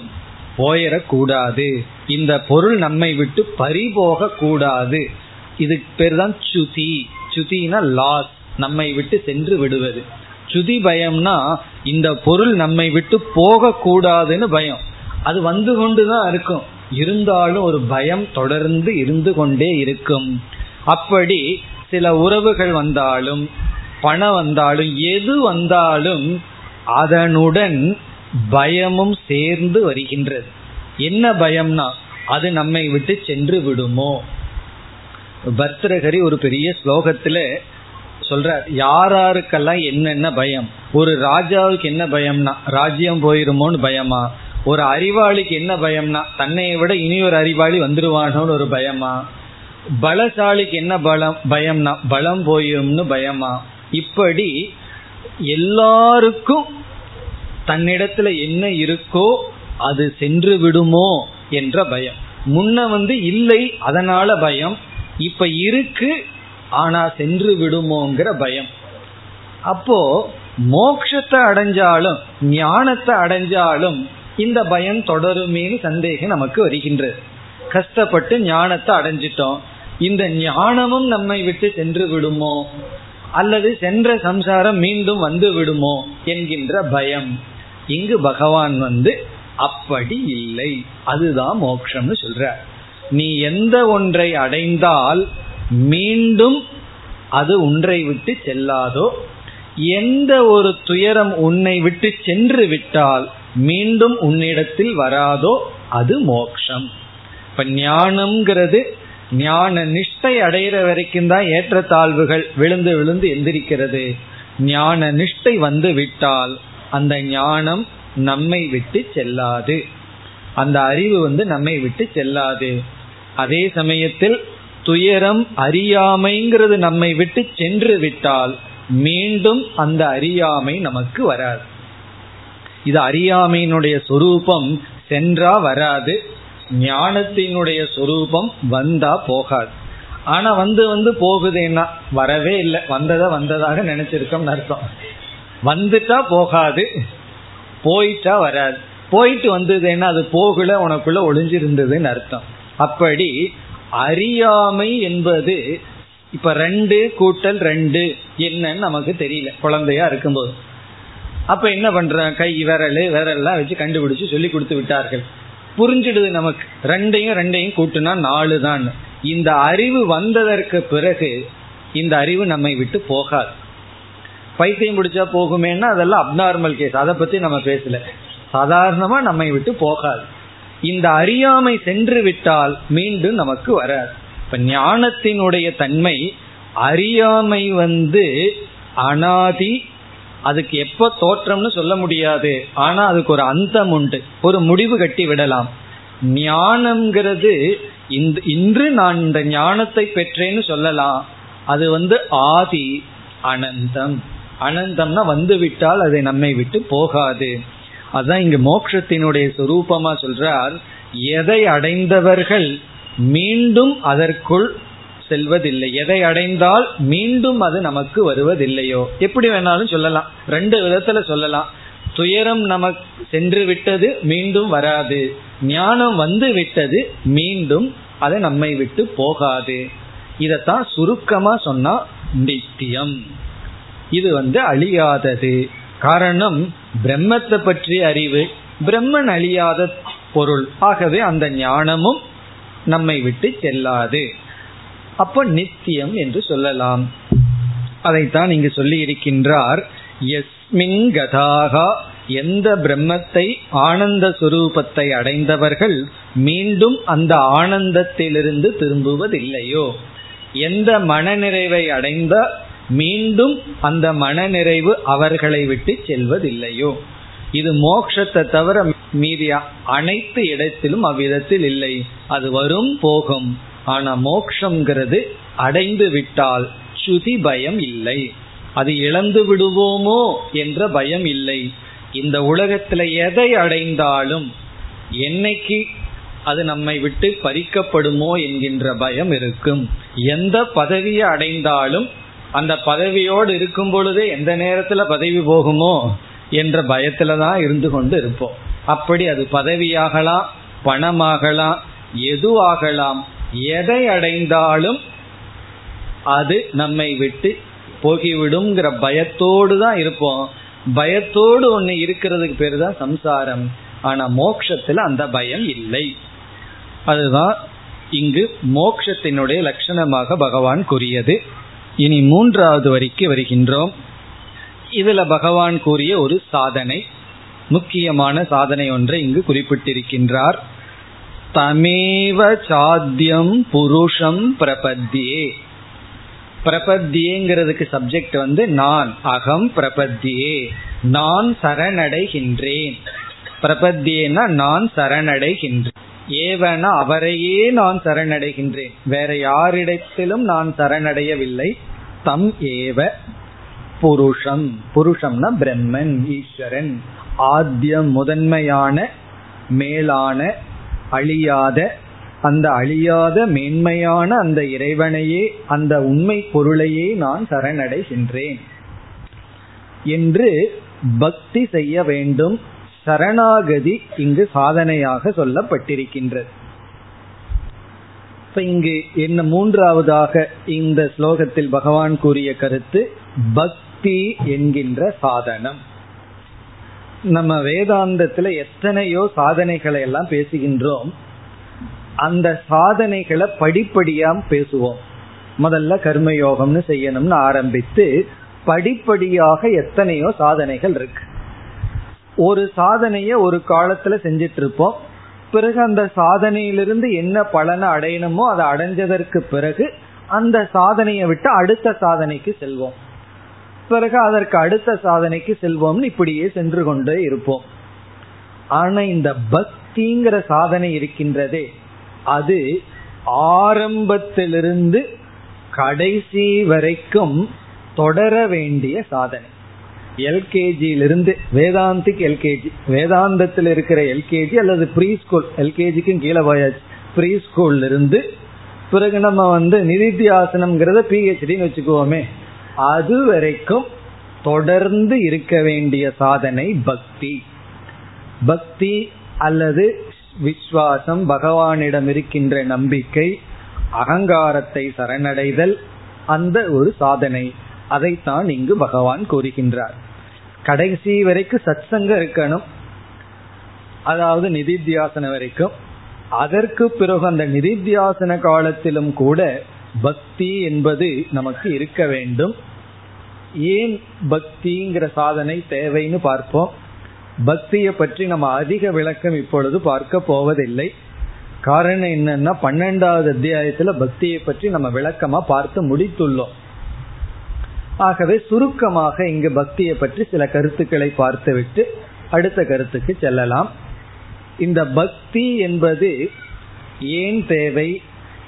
போயிடக்கூடாது. இந்த பொருள் நம்மை விட்டு பறிபோக கூடாது இதுக்கு பேர் தான் சுதி சுதினா லாஸ் நம்மை விட்டு சென்று விடுவது. சுதி பயம்னா இந்த பொருள் நம்மை விட்டு போக கூடாதுன்னு பயம். அது வந்து கொண்டுதான் இருக்கும். இருந்தாலும் ஒரு பயம் தொடர்ந்து இருந்து கொண்டே இருக்கும். அப்படி சில உறவுகள் வந்தாலும் பணம் வந்தாலும் எது வந்தாலும் அதனுடன் பயமும் சேர்ந்து வருகின்றது. என்ன பயம்னா அது நம்மை விட்டு சென்று விடுமோ? பத்திரகரி ஒரு பெரிய ஸ்லோகத்துல சொல்றார் யாராருக்கெல்லாம் என்னென்ன பயம்? ஒரு ராஜாவுக்கு என்ன பயம்னா ராஜ்யம் போயிருமோன்னு பயமா? ஒரு அறிவாளிக்கு என்ன பயம்னா தன்னை விட இனி ஒரு அறிவாளி வந்துருவானோன்னு ஒரு பயமா? பலசாலிக்கு என்ன பலம் பயம்னா பலம் போயும்னு பயமா? இப்படி எல்லாருக்கும் தன்னிடத்துல என்ன இருக்கோ அது சென்று விடுமோ என்ற பயம். முன்ன வந்து இல்லை அதனால பயம். இப்ப இருக்கு ஆனா சென்று விடுமோங்கிற பயம். அப்போ மோக்ஷத்தை அடைஞ்சாலும் ஞானத்தை அடைஞ்சாலும் இந்த பயம் தொடருமேனு சந்தேகம் நமக்கு வருகின்றது. கஷ்டப்பட்டு ஞானத்தை அடைஞ்சிட்டோம். இந்த ஞானமும் நம்மை விட்டு சென்று விடுமோ? அல்லது சென்ற சம்சாரம் மீண்டும் வந்து விடுமோ? என்கின்ற பயம். இங்கு பகவான் வந்து அப்படி இல்லை. அதுதான் மோட்சம்னு சொல்ற. நீ எந்த ஒன்றை அடைந்தால் மீண்டும் அது ஒன்றை விட்டு செல்லாதோ? எந்த ஒரு துயரம் உன்னை விட்டு சென்று விட்டால் மீண்டும் உன்னிடத்தில் வராதோ அது மோக்ஷம். இப்ப ஞானம்ங்கிறது ஞான நிஷ்டை அடைகிற வரைக்கும் தான் ஏற்றத்தாழ்வுகள் விழுந்து விழுந்து எந்திரிக்கிறது. ஞான நிஷ்டை வந்து விட்டால் அந்த ஞானம் நம்மை விட்டு செல்லாது. அந்த அறிவு வந்து நம்மை விட்டு செல்லாது. அதே சமயத்தில் துயரம் அறியாமைங்கிறது நம்மை விட்டு சென்று விட்டால் மீண்டும் அந்த அறியாமை நமக்கு வராது. இது அறியாமையினுடைய சொரூபம் சென்றா வராது ஞானத்தினுடைய சொரூபம் வந்தா போகாது. ஆனா வந்து வந்து போகுதுன்னா வரவே இல்லை. வந்ததா வந்ததாக நினைச்சிருக்கோம் அர்த்தம். வந்துட்டா போகாது போயிட்டா வராது. போயிட்டு வந்ததுன்னா அது போகல உனக்குள்ள ஒளிஞ்சிருந்ததுன்னு அர்த்தம். அப்படி அறியாமை என்பது இப்ப ரெண்டு கூட்டல் ரெண்டு என்னன்னு நமக்கு தெரியல குழந்தையா இருக்கும்போது. அப்ப என்ன பண்ற கை விரல் விரல்லாம் வச்சு கண்டுபிடிச்சு சொல்லி கொடுத்து விட்டார்கள். புரிஞ்சிடுது நமக்கு. ரெண்டையும் ரெண்டையும் கூட்டுனா நாலு தான் இந்த அறிவு வந்ததற்கு பிறகு இந்த அறிவு நம்மை விட்டு போகாது. பைத்தியம் பிடிச்சா போகுமேன்னா அதெல்லாம் அப்நார்மல் கேஸ் அதை பத்தி நம்ம பேசல. சாதாரணமா நம்மை விட்டு போகாது. இந்த அறியாமை சென்று விட்டால் மீண்டும் நமக்கு வராது. இப்ப ஞானத்தினுடைய தன்மை அறியாமை வந்து அனாதி அதுக்கு எப்ப தோற்றம்னு சொல்ல முடியாது. ஆனா அதுக்கு ஒரு அந்தம் உண்டு. ஒரு முடிவு கட்டி விடலாம். ஞானம்ங்கிறது இன்று நான் இந்த ஞானத்தை பெற்றேன்னு சொல்லலாம். அது வந்து ஆதி அனந்தம். அனந்தம்னா வந்து விட்டால் அதை நம்மை விட்டு போகாது. அதுதான் இங்கு மோட்சத்தினுடைய சுரூபமா சொல்றார். எதை அடைந்தவர்கள் மீண்டும் அதற்குள் செல்வதில்லை. எதை அடைந்தால் மீண்டும் அது நமக்கு வருவதில்லையோ? எப்படி வேணாலும் சொல்லலாம். ரெண்டு விதத்துல சொல்லலாம். துயரம் நமக்கு சென்று விட்டது மீண்டும் வராது. ஞானம் வந்து விட்டது மீண்டும் அது நம்மை விட்டு போகாது. இதத்தான் சுருக்கமா சொன்னா நித்தியம். இது வந்து அழியாதது. காரணம் பிரம்மத்தை பற்றிய அறிவு. பிரம்மன் அழியாத பொருள். ஆகவே அந்த ஞானமும் நம்மை விட்டு செல்லாது. அப்ப நித்தியம் என்று சொல்லலாம். அதைத்தான் இங்கு சொல்லி இருக்கின்றார் எஸ்மின் கதாகா எந்த பிரம்மத்தை ஆனந்த சுரூபத்தை அடைந்தவர்கள் மீண்டும் அந்த ஆனந்தத்திலிருந்து திரும்புவதில்லையோ? எந்த மனநிறைவை அடைந்த மீண்டும் அந்த மனநிறைவு அவர்களை விட்டு செல்வதில்லையோ? இது மோக்ஷத்தை தவிர மீதி அனைத்து இடத்திலும் அவ்விதத்தில் இல்லை. அது வரும் போகும். ஆனா மோக்ஷங்கிறது அடைந்து விட்டால் சுதி பயம் இல்லை. அது இழந்து விடுவோமோ என்ற பயம் இல்லை. இந்த உலகத்துல எதை அடைந்தாலும் என்னைக்கு அது நம்மை விட்டு பறிக்கப்படுமோ என்கின்ற பயம் இருக்கும். எந்த பதவியை அடைந்தாலும் அந்த பதவியோடு இருக்கும் பொழுதே எந்த நேரத்துல பதவி போகுமோ என்ற பயத்துல தான் இருந்து கொண்டு இருப்போம். அப்படி அது பதவியாகலாம் பணமாகலாம் எதுவாகலாம் எதை அடைந்தாலும் அது நம்மை விட்டு போகிவிடுங்கிற பயத்தோடு தான் இருப்போம். பயத்தோடு ஒன்று இருக்கிறதுக்கு பேரு தான் சம்சாரம். ஆனா மோக்ஷத்துல அந்த பயம் இல்லை. அதுதான் இங்கு மோக்ஷத்தினுடைய லட்சணமாக பகவான் கூறியது. இனி மூன்றாவது வரிக்கு வருகின்றோம். இதுல பகவான் கூறிய ஒரு சாதனை முக்கியமான சாதனை ஒன்றை இங்கு குறிப்பிட்டிருக்கின்றார். தமேவ சாத்தியம் புருஷம் பிரபத்தியே. பிரபத்தியேங்கிறதுக்கு சப்ஜெக்ட் வந்து நான் அகம் பிரபத்தியே. நான் சரணடைகின்றேன். பிரபத்தியேனா நான் சரணடைகின்றேன். ஏவன அவரையே நான் சரணடைகின்றேன். வேற யாரிடத்திலும் நான் சரணடையவில்லை. தம் ஏவ புருஷம். புருஷம்னா பிரம்மன் ஈஸ்வரன். ஆத்தியம் முதன்மையான மேலான அழியாத அந்த அழியாத மேன்மையான அந்த இறைவனையே அந்த உண்மை பொருளையே நான் சரணடைகின்றேன் என்று பக்தி செய்ய வேண்டும். சரணாகதி இங்கு சாதனையாக சொல்லப்பட்டிருக்கின்றது. இப்ப இங்கு என்ன மூன்றாவதாக இந்த ஸ்லோகத்தில் பகவான் கூறிய கருத்து பக்தி என்கின்ற சாதனம். நம்ம வேதாந்தத்துல எத்தனையோ சாதனைகளை எல்லாம் பேசுகின்றோம். அந்த சாதனைகளை படிப்படியா பேசுவோம். முதல்ல கர்மயோகம்னு செய்யணும்னு ஆரம்பித்து படிப்படியாக எத்தனையோ சாதனைகள் இருக்கு. ஒரு சாதனைய ஒரு காலத்துல செஞ்சிட்டு இருப்போம் பிறகு அந்த சாதனையிலிருந்து என்ன பலனை அடையணுமோ அதை அடைஞ்சதற்கு பிறகு அந்த சாதனையை விட்டு அடுத்த சாதனைக்கு செல்வோம். பிறகு அதற்கு அடுத்த சாதனைக்கு செல்வோம்னு இப்படியே சென்று கொண்டே இருப்போம். ஆனா இந்த பக்திங்கிற சாதனை இருக்கின்றதே அது ஆரம்பத்திலிருந்து கடைசி வரைக்கும் தொடர வேண்டிய சாதனை. எல்கேஜியிலிருந்து வேதாந்திக் எல்கேஜி வேதாந்தத்தில் இருக்கிற எல்கேஜி அல்லது ப்ரீ ஸ்கூல் எல்கேஜிக்கும் கீழே போயாச்சு ப்ரீ ஸ்கூல்ல இருந்து பிறகு நம்ம வந்து நிதித்தியாசனம்ங்கிறத பிஹெச்டின்னு வச்சுக்குவோமே அது வரைக்கும் தொடர்ந்து இருக்க வேண்டிய சாதனை பக்தி. பக்தி அல்லது விஸ்வாசம் பகவானிடம் இருக்கின்ற நம்பிக்கை அகங்காரத்தை சரணடைதல் அந்த ஒரு சாதனை. அதைத்தான் இங்கு பகவான் கூறுகின்றார். கடைசி வரைக்கும் சத்சங்கம் இருக்கணும். அதாவது நிதித்தியாசன வரைக்கும். அதற்கு பிறகு அந்த நிதித்தியாசன காலத்திலும் கூட பக்தி என்பது நமக்கு இருக்க வேண்டும். ஏன் பக்திங்கிற சாதனை தேவைன்னு பார்ப்போம். பக்தியை பற்றி நம்ம அதிக விளக்கம் இப்பொழுது பார்க்க போவதில்லை. காரணம் என்னன்னா பன்னெண்டாவது அத்தியாயத்துல பக்தியை பற்றி நம்ம விளக்கமா பார்த்து முடித்துள்ளோம். ஆகவே சுருக்கமாக இங்கு பக்தியை பற்றி சில கருத்துக்களை பார்த்துவிட்டு அடுத்த கருத்துக்கு செல்லலாம். இந்த பக்தி என்பது ஏன் தேவை?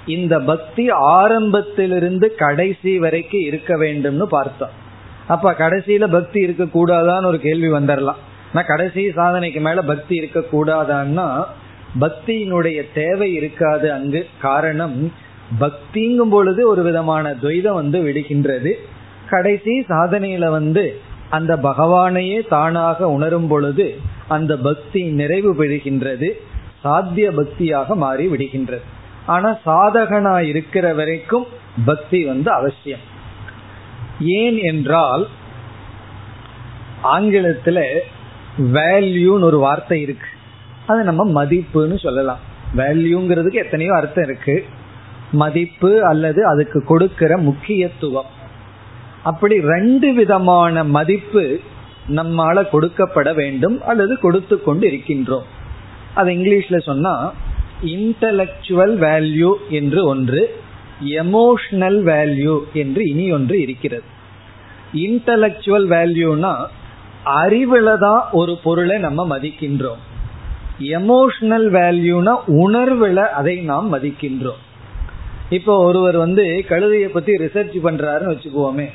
இந்த பக்தி ஆரம்பத்திலிருந்து கடைசி வரைக்கும் இருக்க வேண்டும்னு பார்த்தோம். அப்ப கடைசியில பக்தி இருக்க கூடாதான்னு ஒரு கேள்வி வந்துடலாம் நான் கடைசி சாதனைக்கு மேல பக்தி இருக்க கூடாதான்னா பக்தியினுடைய தேவை இருக்காது. அங்கு காரணம் பக்திங்கும் பொழுது ஒரு விதமான துவைதம் வந்து விடுகின்றது. கடைசி சாதனையில வந்து அந்த பகவானையே தானாக உணரும் பொழுது அந்த பக்தி நிறைவு பெறுகின்றது சாத்திய பக்தியாக மாறி விடுகின்றது. ஆனா சாதகனா இருக்கிற வரைக்கும் பக்தி வந்து அவசியம். ஏன் என்றால் ஆங்கிலத்துல வேல்யூன்னு ஒரு வார்த்தை இருக்கு. அது நம்ம மதிப்புன்னு சொல்லலாம். வேல்யூங்கிறதுக்கு எத்தனையோ அர்த்தம் இருக்கு. மதிப்பு அல்லது அதுக்கு கொடுக்கிற முக்கியத்துவம். அப்படி ரெண்டு விதமான மதிப்பு நம்மால கொடுக்கப்பட வேண்டும் அல்லது கொடுத்து கொண்டு இருக்கின்றோம் அது இங்கிலீஷ்ல சொன்னா இன்டலக்சுவல் வேல்யூ என்று ஒன்று எமோஷனல் வேல்யூ என்று இனி ஒன்று இருக்கிறது. இன்டலக்சுவல் வேல்யூனா அறிவுல தான் ஒரு பொருளை நம்ம மதிக்கின்றோம். எமோஷனல் வேல்யூனா உணர்வுல அதை நாம் மதிக்கின்றோம். இப்போ ஒருவர் வந்து கழுதையை பத்தி ரிசர்ச் பண்றாருன்னு வச்சுக்குவோமே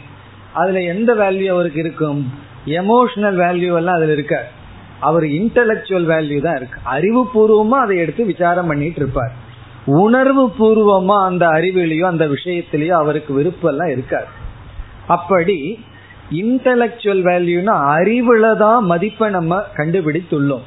அதுல எந்த வேல்யூ அவருக்கு இருக்கும்? எமோஷனல் வேல்யூ எல்லாம் அதுல இருக்க அவர் இன்டலக்சுவல் வேல்யூ தான் இருக்கு. அறிவு பூர்வமா அதை எடுத்து விசாரம் பண்ணிட்டு இருப்பார். உணர்வு பூர்வமா அந்த அறிவிலையோ அந்த விஷயத்திலேயோ அவருக்கு விருப்பம் எல்லாம் இருக்காது. அப்படி இன்டலக்சுவல் வேல்யூனா அறிவுல தான் மதிப்பை நம்ம கண்டுபிடித்துள்ளோம்.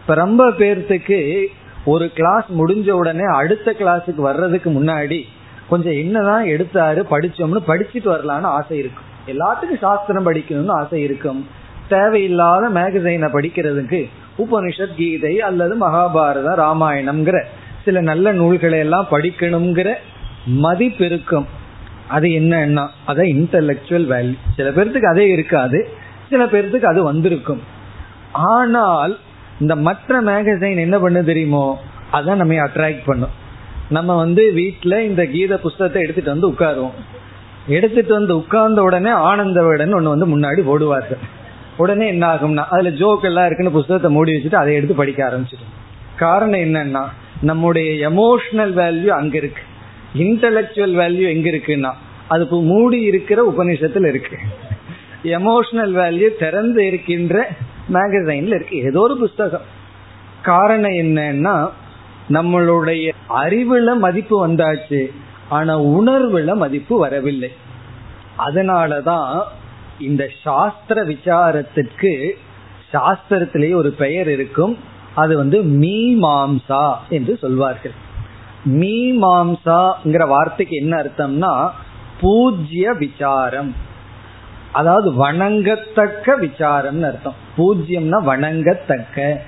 இப்ப ரொம்ப பேர்த்துக்கு ஒரு கிளாஸ் முடிஞ்ச உடனே அடுத்த கிளாஸுக்கு வர்றதுக்கு முன்னாடி கொஞ்சம் என்னதான் எடுத்தாரு படிச்சோம்னு படிச்சுட்டு வரலான்னு ஆசை இருக்கும். எல்லாத்துக்கும் சாஸ்திரம் படிக்கணும்னு ஆசை இருக்கும். தேவையில்லாத மேகசைனை படிக்கிறதுக்கு உபனிஷத் கீதை அல்லது மகாபாரதம் ராமாயணம்ங்கிற சில நல்ல நூல்களை எல்லாம் படிக்கணுங்கிற மதிப்பு இருக்கும் அது என்னன்னா அதான் இன்டலெக்சுவல் வேல்யூ சில பேர்த்துக்கு அதே இருக்காது. சில பேர்த்துக்கு அது வந்திருக்கும். ஆனால் இந்த மற்ற மேகசைன் என்ன பண்ணு தெரியுமோ அதான் நம்ம அட்ராக்ட் பண்ணும். நம்ம வந்து வீட்டில் இந்த கீத புஸ்தகத்தை எடுத்துட்டு வந்து உட்காருவோம். எடுத்துட்டு வந்து உட்கார்ந்த உடனே ஆனந்த விடன் ஒன்று வந்து முன்னாடி ஓடுவார்கள் உடனே என்ன ஆகும்னா அதுல ஜோக் எல்லாம் இருக்குன்னு புஸ்தகத்தை மூடி வச்சுட்டு அதை எடுத்து படிக்க ஆரம்பிச்சிடும். காரணம் என்னன்னா நம்முடைய எமோஷனல் வேல்யூ அங்க இருக்கு. இன்டலெக்சுவல் வேல்யூ எங்க இருக்குன்னா அது மூடி இருக்கிற உபநிஷத்துல இருக்கு. எமோஷனல் வேல்யூ திறந்து இருக்கின்ற மேகசைன்ல இருக்கு. ஏதோ ஒரு புஸ்தகம். காரணம் என்னன்னா நம்மளுடைய அறிவுல மதிப்பு வந்தாச்சு ஆனா உணர்வுல மதிப்பு வரவில்லை. அதனாலதான் இந்த சாஸ்திர விசாரத்திற்கு சாஸ்திரத்திலேயே ஒரு பெயர் இருக்கும். அது வந்து மீமாம்சா என்று சொல்வார்கள். மீமாம்சாங்கிற வார்த்தைக்கு என்ன அர்த்தம்னா பூஜ்ய விசாரம். அதாவது வணங்கத்தக்க விசாரம்னு அர்த்தம். பூஜ்யம்னா வணங்கத்தக்க.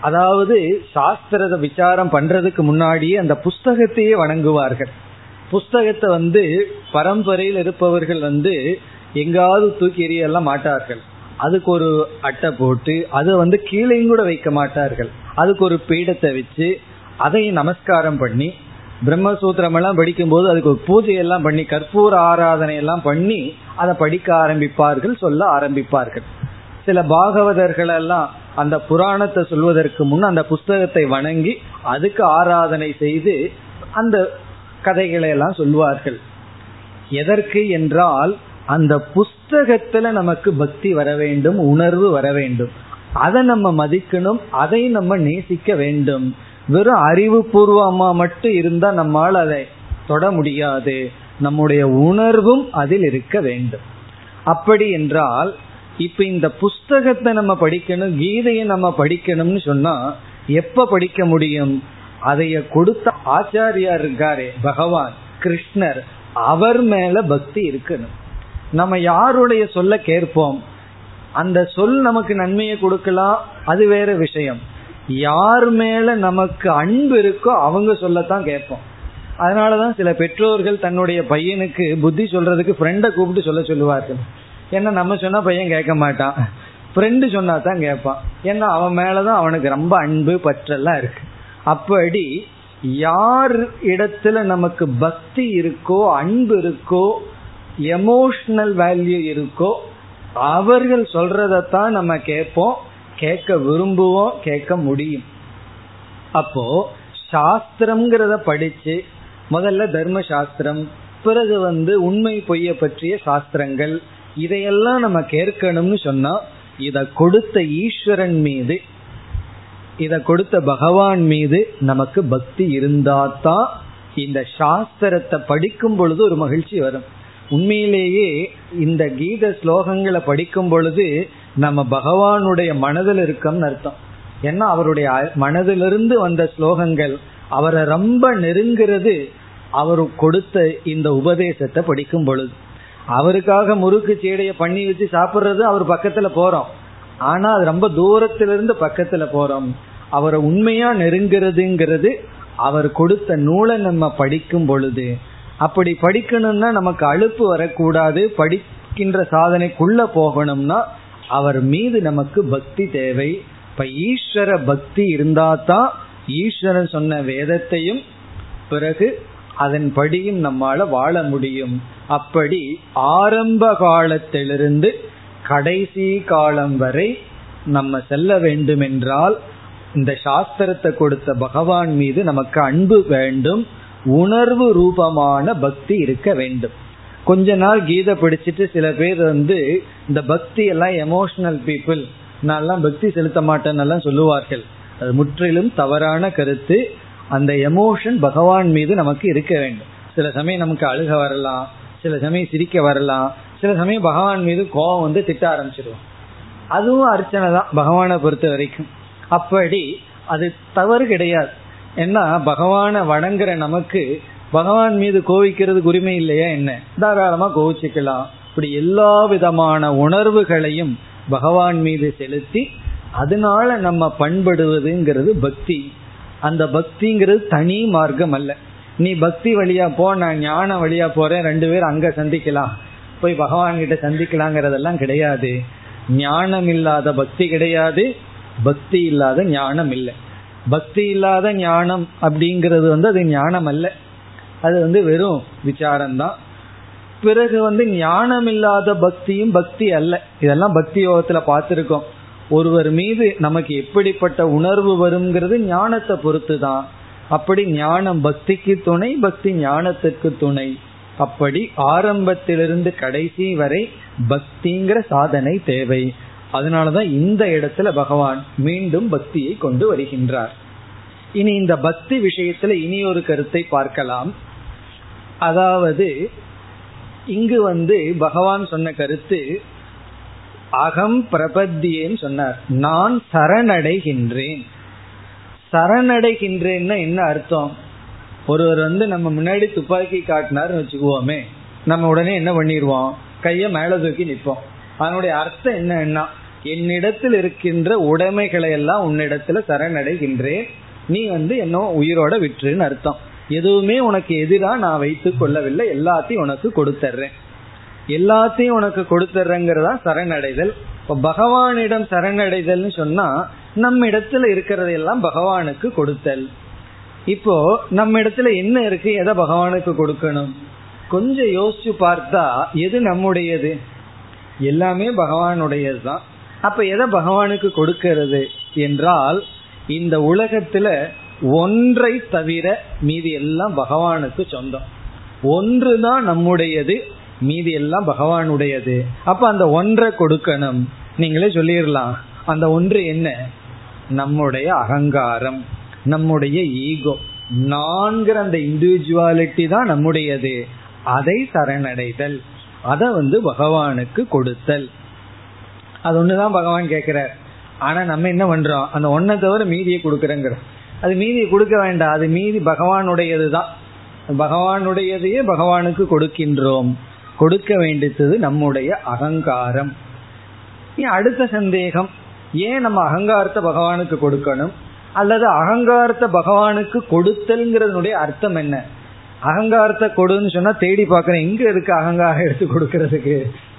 அதாவது சாஸ்திரத விசாரம் பண்றதுக்கு முன்னாடியே அந்த புஸ்தகத்தையே வணங்குவார்கள். புஸ்தகத்தை வந்து பரம்பரையில் இருப்பவர்கள் வந்து எங்காவது தூக்கி எறியெல்லாம் மாட்டார்கள். அதுக்கு ஒரு அட்டை போட்டு அதை வந்து கீழேயும் கூட வைக்க மாட்டார்கள். அதுக்கு ஒரு பீடத்தை வச்சு அதை நமஸ்காரம் பண்ணி பிரம்மசூத்திரம் எல்லாம் படிக்கும்போது அதுக்கு ஒரு பூஜையெல்லாம் பண்ணி கற்பூர ஆராதனை எல்லாம் பண்ணி அதை படிக்க ஆரம்பிப்பார்கள் சொல்ல ஆரம்பிப்பார்கள். சில பாகவதர்கள் எல்லாம் அந்த புராணத்தை சொல்வதற்கு முன் அந்த புஸ்தகத்தை வணங்கி அதுக்கு ஆராதனை செய்து அந்த கதைகளை எல்லாம் சொல்வார்கள் எதற்கு என்றால் அந்த புஸ்தகத்துல நமக்கு பக்தி வர வேண்டும் உணர்வு வர வேண்டும். அதை நம்ம மதிக்கணும் அதை நம்ம நேசிக்க வேண்டும். வெறும் அறிவுபூர்வமா மட்டும் இருந்தா நம்மால் அதை தொட முடியாது. நம்முடைய உணர்வும் அதில் இருக்க வேண்டும். அப்படி என்றால் இப்ப இந்த புஸ்தகத்தை நம்ம படிக்கணும் கீதையை நம்ம படிக்கணும்னு சொன்னா எப்ப படிக்க முடியும்? அதைய கொடுத்த ஆச்சாரியார் இருக்காரே பகவான் கிருஷ்ணர் அவர் மேல பக்தி இருக்கணும். நம்ம யாருடைய சொல்ல கேட்போம்? அந்த சொல் நமக்கு நன்மையை கொடுக்கலாம் அது வேற விஷயம். யார் மேல நமக்கு அன்பு இருக்கோ அவங்க சொல்லத்தான் கேட்போம். அதனாலதான் சில பெற்றோர்கள் தன்னுடைய பையனுக்கு புத்தி சொல்றதுக்கு ஃப்ரெண்டை கூப்பிட்டு சொல்ல சொல்லுவார்கள். ஏன்னா நம்ம சொன்னா பையன் கேட்க மாட்டான். ஃப்ரெண்டு சொன்னா தான் கேட்பான். ஏன்னா அவன் மேலதான் அவனுக்கு ரொம்ப அன்பு பற்றெல்லாம் இருக்கு. அப்படி யார் இடத்துல நமக்கு பக்தி இருக்கோ அன்பு இருக்கோ எமோஷனல் வேல்யூ இருக்கோ அவர்கள் சொல்றதத்தான் நம்ம கேட்போம் கேட்க விரும்புவோம் கேட்க முடியும். அப்போ சாஸ்திரம்ங்கிறத படிச்சு முதல்ல தர்ம சாஸ்திரம் பிறகு வந்து உண்மை பொய்ய பற்றிய சாஸ்திரங்கள் இதையெல்லாம் நம்ம கேட்கணும்னு சொன்னா இத கொடுத்த ஈஸ்வரன் மீது இதை கொடுத்த பகவான் மீது நமக்கு பக்தி இருந்தாதான் இந்த சாஸ்திரத்தை படிக்கும் பொழுது ஒரு மகிழ்ச்சி வரும். உண்மையிலேயே இந்த கீத ஸ்லோகங்களை படிக்கும் பொழுது நம்ம பகவானுடைய மனதில் இருக்கோம்னு அர்த்தம். ஏன்னா அவருடைய மனதிலிருந்து வந்த ஸ்லோகங்கள் அவரை ரொம்ப நெருங்கிறது அவர் கொடுத்த இந்த உபதேசத்தை படிக்கும் பொழுது. அவருக்காக முறுக்கு சீடையை பண்ணி வச்சு சாப்பிட்றது அவர் பக்கத்துல போறோம். ஆனா அது ரொம்ப தூரத்திலிருந்து பக்கத்துல போறோம். அவரை உண்மையா நெருங்கிறதுங்கிறது அவர் கொடுத்த நூலை நம்ம படிக்கும் பொழுது. அப்படி படிக்கணும்னா நமக்கு அழுப்பு வரக்கூடாது. படிக்கின்ற சாதனைக்குள்ள போகணும்னா அவர் மீது நமக்கு பக்தி தேவை. இப்ப ஈஸ்வர பக்தி இருந்தா தான் ஈஸ்வரன் சொன்ன வேதத்தையும் பிறகு அதன்படியும் நம்மால வாழ முடியும். அப்படி ஆரம்ப காலத்திலிருந்து கடைசி காலம் வரை நம்ம செல்ல வேண்டுமென்றால் இந்த சாஸ்திரத்தை கொடுத்த பகவான் மீது நமக்கு அன்பு வேண்டும் உணர்வு ரூபமான பக்தி இருக்க வேண்டும். கொஞ்ச நாள் கீதை படிச்சுட்டு சில பேர் வந்து இந்த பக்தி எல்லாம் எமோஷனல் பீப்புள் நான் பக்தி செலுத்த மாட்டேன்னெல்லாம் சொல்லுவார்கள். அது முற்றிலும் தவறான கருத்து. அந்த எமோஷன் பகவான் மீது நமக்கு இருக்க வேண்டும். சில சமயம் நமக்கு அழுக வரலாம் சில சமயம் சிரிக்க வரலாம் சில சமயம் பகவான் மீது கோபம் வந்து திட்ட ஆரம்பிச்சிருவோம். அதுவும் அர்ச்சனை தான் பகவானை பொறுத்த வரைக்கும். அப்படி அது தவறு கிடையாது. ஏன்னா பகவானை வணங்குற நமக்கு பகவான் மீது கோவிக்கிறதுக்கு உரிமை இல்லையா என்ன? தாராளமா கோவிச்சுக்கலாம். இப்படி எல்லா விதமான உணர்வுகளையும் பகவான் மீது செலுத்தி அதனால நம்ம பண்படுவதுங்கிறது பக்தி. அந்த பக்திங்கிறது தனி மார்க்கம் அல்ல. நீ பக்தி வழியா போ நான் ஞான வழியா போறேன் ரெண்டு பேரும் அங்க சந்திக்கலாம். போய் பகவான் கிட்ட சந்திக்கலாங்கிறதெல்லாம் கிடையாது. ஞானம் இல்லாத பக்தி கிடையாது. பக்தி இல்லாத ஞானம் இல்லை. பக்தி இல்லாத ஞானம் அப்படிங்கிறது வந்து அது ஞானம் அல்ல. அது வந்து வெறும் விசாரம்தான். பிறகு வந்து ஞானம் இல்லாத பக்தியும் பக்தி அல்ல. இதெல்லாம் பக்தி யோகத்துல பார்த்துருக்கோம். ஒருவர் மீது நமக்கு எப்படிப்பட்ட உணர்வு வருங்கிறது ஞானத்தை பொறுத்து தான் அப்படி ஞானம் பக்திக்கு துணை பக்தி ஞானத்திற்கு துணை. அப்படி ஆரம்பத்திலிருந்து கடைசி வரை பக்திங்கிற சாதனை தேவை. அதனாலதான் இந்த இடத்துல பகவான் மீண்டும் பக்தியை கொண்டு வருகின்றார். இனி இந்த பக்தி விஷயத்துல இனி ஒரு கருத்தை பார்க்கலாம். அதாவது இங்கு வந்து பகவான் சொன்ன கருத்து அகம் பிரபத்தியேன்னு சொன்னார். நான் சரணடைகின்றேன். சரணடைகின்றேன்னா என்ன அர்த்தம்? ஒருவர் வந்து நம்ம முன்னாடி துப்பாக்கி காட்டினார்னு வச்சுக்குவோமே நம்ம உடனே என்ன பண்ணிடுவோம் கையை மேலே தூக்கி நிற்போம் அதனுடைய அர்த்தம் என்னன்னா என்னிடத்தில் இருக்கின்ற உடைமைகளை எல்லாம் உன்னிடத்துல சரணடைகின்றேன். நீ வந்து என்ன உயிரோட விட்டுருன்னு அர்த்தம். எதுவுமே உனக்கு எதிராக நான் வைத்து கொள்ளவில்லை எல்லாத்தையும் உனக்கு கொடுத்துட்றேன் எல்லாத்தையும் உனக்கு கொடுத்துட்றேங்கிறதா சரணடைதல்? இப்போ பகவானிடம் சரணடைதல்னு சொன்னா நம்ம இடத்துல இருக்கிறதையெல்லாம் பகவானுக்கு கொடுத்தல். இப்போ நம்ம இடத்துல என்ன இருக்கு எதை பகவானுக்கு கொடுக்கணும்? கொஞ்சம் யோசிச்சு பார்த்தா எது நம்முடையது? எல்லாமே பகவானுடையது தான் அப்ப எதை பகவானுக்கு கொடுக்கிறது என்றால் இந்த உலகத்துல ஒன்றை தவிர மீதி எல்லாம் பகவானுக்கு சொந்தம். ஒன்று தான் நம்முடையது மீதி எல்லாம் பகவானுடையது. அப்ப அந்த ஒன்றை கொடுக்கணும். நீங்களே சொல்லிடலாம். அந்த ஒன்று என்ன? நம்முடைய அகங்காரம் நம்முடைய ஈகோ. நான்கிற அந்த இண்டிவிஜுவாலிட்டி தான் நம்முடையது. அதை சரணடைதல். அதை வந்து பகவானுக்கு கொடுத்தல். அது ஒண்ணுதான் பகவான் கேட்கிறார். ஆனா நம்ம என்ன பண்றோம்? அந்த ஒன்னை தவிர மீதியை கொடுக்கறங்கிற அது மீதியை கொடுக்க வேண்டாம். அது மீதி பகவானுடையது தான் பகவானுடையதையே பகவானுக்கு கொடுக்கின்றோம். கொடுக்க வேண்டியது நம்முடைய அகங்காரம். அடுத்த சந்தேகம். ஏன் நம்ம அகங்காரத்தை பகவானுக்கு கொடுக்கணும்? அல்லது அகங்காரத்தை பகவானுக்கு கொடுத்தல்ங்கிறதுனுடைய அர்த்தம் என்ன? அகங்காரத்தை கொடுன்னு சொன்னா தேடி பார்க்கறேன். எங்க இருக்கு அகங்காரம் எடுத்து கொடுக்கறதுக்கு?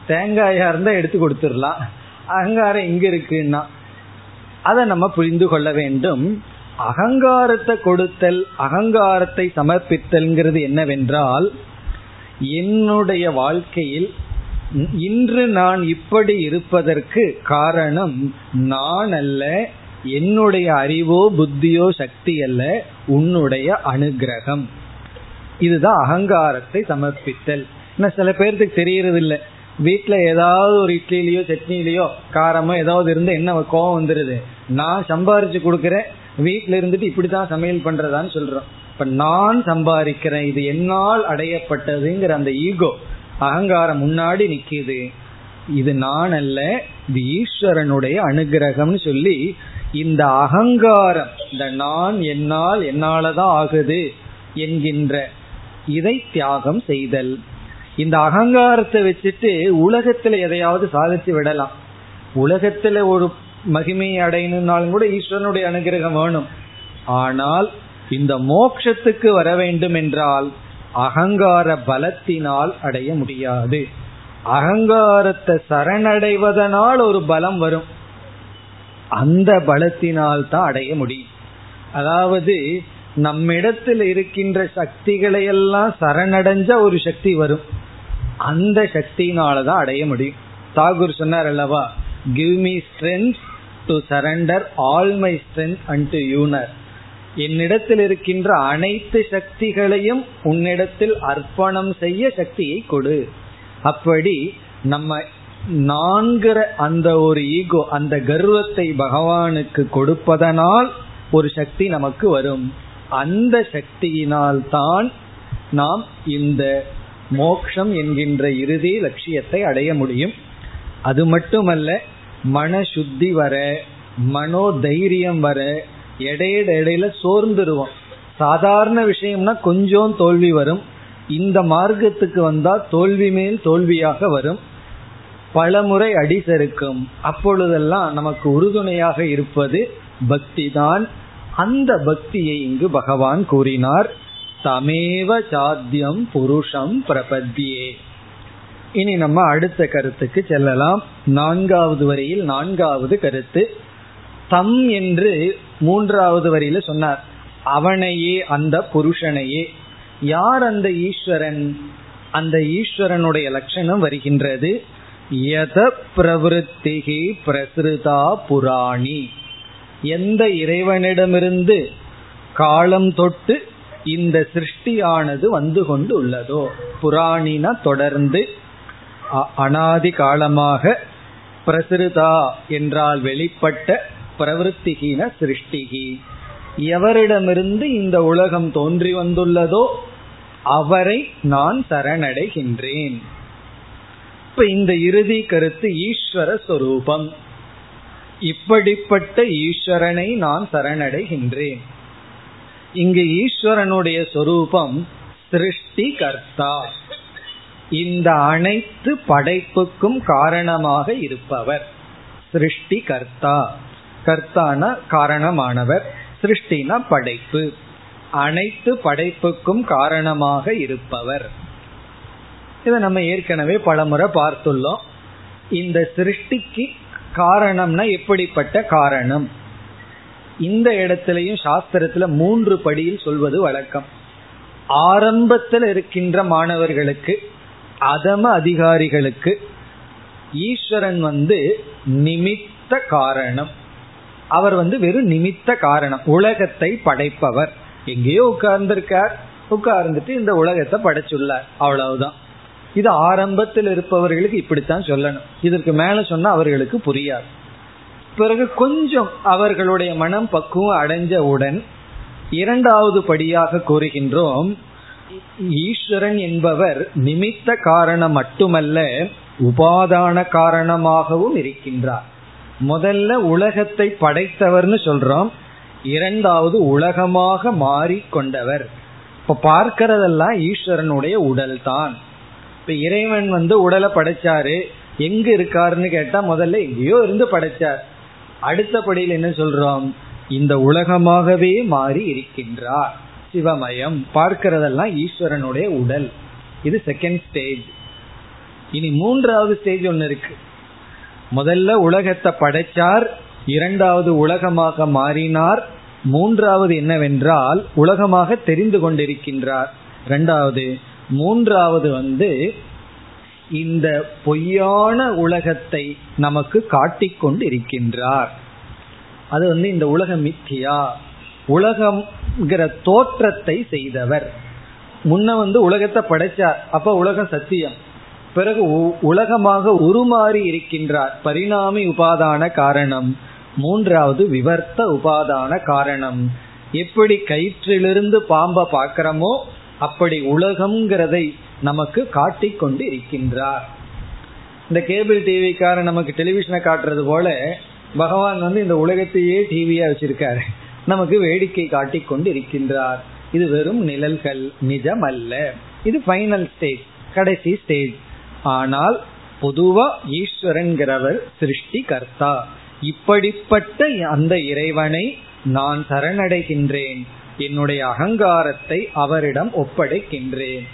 தேங்காயா இருந்தா எடுத்து கொடுத்துடலாம். அகங்காரம் எங்க இருக்குன்னா அதை நம்ம புரிந்து கொள்ள வேண்டும். அகங்காரத்தை கொடுத்தல் அகங்காரத்தை சமர்ப்பித்தல்ங்கிறது என்னவென்றால் என்னுடைய வாழ்க்கையில் இன்று நான் இப்படி இருப்பதற்கு காரணம் நான் அல்ல என்னுடைய அறிவோ புத்தியோ சக்தி அல்ல உன்னுடைய அனுகிரகம். இதுதான் அகங்காரத்தை சமர்ப்பித்தல். சில பேர்த்துக்கு தெரியறது இல்லை வீட்டுல ஏதாவது ஒரு இட்லிலயோ சட்னிலயோ காரமோ ஏதாவது இருந்து என்ன கோவம் வந்துருது? நான் சம்பாரிச்சு கொடுக்கறேன். வீட்டுல இருந்துட்டு இப்படித்தான் சமையல் பண்றதான்னு சொல்றோம். இப்ப நான் சம்பாதிக்கிறேன். இது என்னால் அடையப்பட்டதுங்கிற அந்த ஈகோ அகங்காரம் முன்னாடி நிற்கிது இது நான் அல்ல இது ஈஸ்வரனுடைய அனுகிரகம்னு சொல்லி இந்த அகங்காரம் இந்த நான் என்னால் என்னாலதான் ஆகுது என்கின்ற இதை தியாகம் செய்தல். இந்த அகங்காரத்தை வச்சுட்டு உலகத்துல எதையாவது சாதிச்சு விடலாம். உலகத்துல ஒரு மகிமையை அடையணும்னாலும் கூட ஈஸ்வரனுடைய அனுகிரகம் வேணும். ஆனால் இந்த மோக்ஷத்துக்கு வர வேண்டும் என்றால் அகங்கார பலத்தினால் அடைய முடியாது. அகங்காரத்தை சரணடைவதனால் ஒரு பலம் வரும். அந்த பலத்தினால் தான் அடைய முடியும். அதாவது நம்மிடத்தில் இருக்கின்ற சக்திகளை எல்லாம் சரணடைஞ்ச ஒரு சக்தி வரும். அந்த சக்தியினாலதான் அடைய முடியும். தாகூர் சொன்னார் அல்லவா give me strength to surrender all my strength and to யூனர் என்னிடத்தில் இருக்கின்ற அனைத்து சக்திகளையும் உன்னிடத்தில் அர்ப்பணம் செய்ய சக்தியை கொடு. அப்படி நம்ம நான்கிற அந்த ஒரு ஈகோ அந்த கர்வத்தை பகவானுக்கு கொடுப்பதனால் ஒரு சக்தி நமக்கு வரும். அந்த சக்தியினால் தான் நாம் இந்த மோக்ஷம் என்கின்ற இறுதி லட்சியத்தை அடைய முடியும். அது மட்டுமல்ல மன சுத்தி வர மனோ தைரியம் வர இடையிட இடையில சோர்ந்துருவோம். சாதாரண விஷயம்னா கொஞ்சம் தோல்வி வரும். இந்த மார்க்கத்துக்கு வந்தா தோல்வி மேல் தோல்வியாக வரும். பல முறை அடிசருக்கும் அப்பொழுதெல்லாம் நமக்கு உறுதுணையாக இருப்பது பக்தி தான் அந்த பக்தியை இங்கு பகவான் கூறினார். தமேவ சாத்தியம் புருஷம் பிரபத்தியே. இனி நம்ம அடுத்த கருத்துக்கு செல்லலாம். நான்காவது வரியில் நான்காவது கருத்து. தம் என்று மூன்றாவது வரியில சொன்னார். அவனையே அந்த புருஷனையே. யார் அந்த ஈஸ்வரன்? அந்த ஈஸ்வரனுடைய லட்சணம் வருகின்றது. யத பிரவருத்திகி பிரசுதா புராணி. எந்த இறைவனிடமிருந்து காலம் தொட்டு இந்த சிருஷ்டியானது வந்து கொண்டு உள்ளதோ புராணின தொடர்ந்து அனாதி காலமாக பிரசிருதா என்றால் வெளிப்பட்ட பிரவருத்திகின சிருஷ்டிகி. எவரிடமிருந்து இந்த உலகம் தோன்றி வந்துள்ளதோ அவரை நான் சரணடைகின்றேன். இப்ப இந்த இறுதி கருத்து ஈஸ்வர சொரூபம். இப்படிப்பட்ட ஈஸ்வரனை நான் சரணடைகின்றேன். இங்கு ஈஸ்வரனுடைய சொரூபம் சிருஷ்டி கர்த்தா இந்த அனைத்து படைப்புக்கும் காரணமாக இருப்பவர் சிருஷ்டி கர்த்தா கர்த்தான காரணமானவர் சிருஷ்டினா படைப்பு. அனைத்து படைப்புக்கும் காரணமாக இருப்பவர். இதை நம்ம ஏற்கனவே பலமுறை பார்த்துள்ளோம். இந்த சிருஷ்டிக்கு காரணம்னா எப்படிப்பட்ட காரணம்? இந்த இடத்திலையும் சாஸ்திரத்துல மூன்று படியில் சொல்வது வழக்கம். ஆரம்பத்தில் இருக்கின்ற மாணவர்களுக்கு அதம அதிகாரிகளுக்கு ஈஸ்வரன் வந்து நிமித்த காரணம். அவர் வந்து வெறும் நிமித்த காரணம். உலகத்தை படைப்பவர். எங்கேயோ உட்கார்ந்திருக்கார். உட்கார்ந்துட்டு இந்த உலகத்தை படைச்சுள்ளார். அவ்வளவுதான். இது ஆரம்பத்தில் இருப்பவர்களுக்கு இப்படித்தான் சொல்லணும். இதற்கு மேல சொன்னா அவர்களுக்கு புரியாது. பிறகு கொஞ்சம் அவர்களுடைய மனம் பக்குவம் அடைஞ்சவுடன் இரண்டாவது படியாக கூறுகின்றோம் ஈஸ்வரன் என்பவர் நிமித்த காரணம் மட்டுமல்ல உபாதான காரணமாகவும் இருக்கின்றார். முதல்ல உலகத்தை படைத்தவர்னு சொல்றோம் இரண்டாவது உலகமாக மாறிக்கொண்டவர். இப்ப பார்க்கிறதெல்லாம் ஈஸ்வரனுடைய உடல்தான். இப்ப இறைவன் வந்து உடலை படைச்சாரு. எங்க இருக்காருன்னு கேட்டா முதல்ல எங்கேயோ இருந்து படைச்சார். அடுத்த படியில் என்ன சொல்றோம்? இந்த உலகமாகவே மாறி இருக்கின்றார். சிவமயம். பார்க்கிறதெல்லாம் ஈஸ்வரனுடைய உடல். இது செகண்ட் ஸ்டேஜ் இனி மூன்றாவது ஸ்டேஜ் ஒன்று இருக்கு. முதல்ல உலகத்தை படைச்சார். இரண்டாவது உலகமாக மாறினார். மூன்றாவது என்னவென்றால் உலகமாக தெரிந்து கொண்டிருக்கின்றார். இரண்டாவது மூன்றாவது வந்து இந்த பொய்யான உலகத்தை நமக்கு காட்டிக்கொண்டு இருக்கின்றார் அது வந்து இந்த உலகம் மித்தியா. உலகம்ங்கிற தோற்றத்தை செய்தவர். முன்ன வந்து உலகத்தை படைச்சார். அப்ப உலகம் சத்தியம். பிறகு உலகமாக உருமாறி இருக்கின்றார். பரிணாமி உபாதான காரணம். மூன்றாவது விவர்த்த உபாதான காரணம். எப்படி கயிற்றிலிருந்து பாம்பை பார்க்கிறோமோ அப்படி உலகம்ங்கிறதை நமக்கு காட்டிக்கொண்டு இருக்கின்றார் இந்த கேபிள் டிவிக்கார நமக்கு டெலிவிஷனை காட்டுறது போல பகவான் வந்து இந்த உலகத்தையே டிவியா வச்சிருக்காரு. நமக்கு வேடிக்கை காட்டிக் கொண்டு இருக்கின்றார் இது வெறும் நிழல்கள் நிஜம் அல்ல இது ஃபைனல் ஸ்டேஜ் கடைசி ஸ்டேஜ் ஆனால் பொதுவா ஈஸ்வரன்கிறவர் சிருஷ்டி கர்த்தா இப்படிப்பட்ட அந்த இறைவனை நான் சரணடைகின்றேன். என்னுடைய அகங்காரத்தை அவரிடம் ஒப்படைக்கின்றேன்.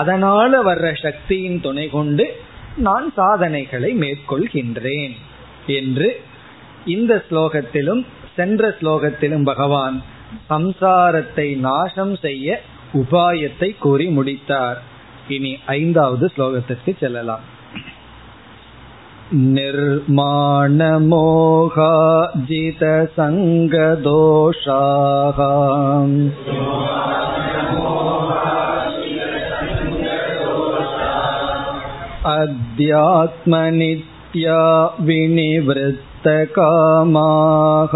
அதனால வர்ற சக்தியின் துணை கொண்டு நான் சாதனைகளை மேற்கொள்கின்றேன் என்று இந்த ஸ்லோகத்திலும் சென்ற ஸ்லோகத்திலும் பகவான் சம்சாரத்தை நாசம் செய்ய உபாயத்தை கூறி முடித்தார். இனி ஐந்தாவது ஸ்லோகத்திற்கு செல்லலாம். निर्माणमोहाजितसङ्गदोषाः अध्यात्मनित्या विनिवृत्तकामाः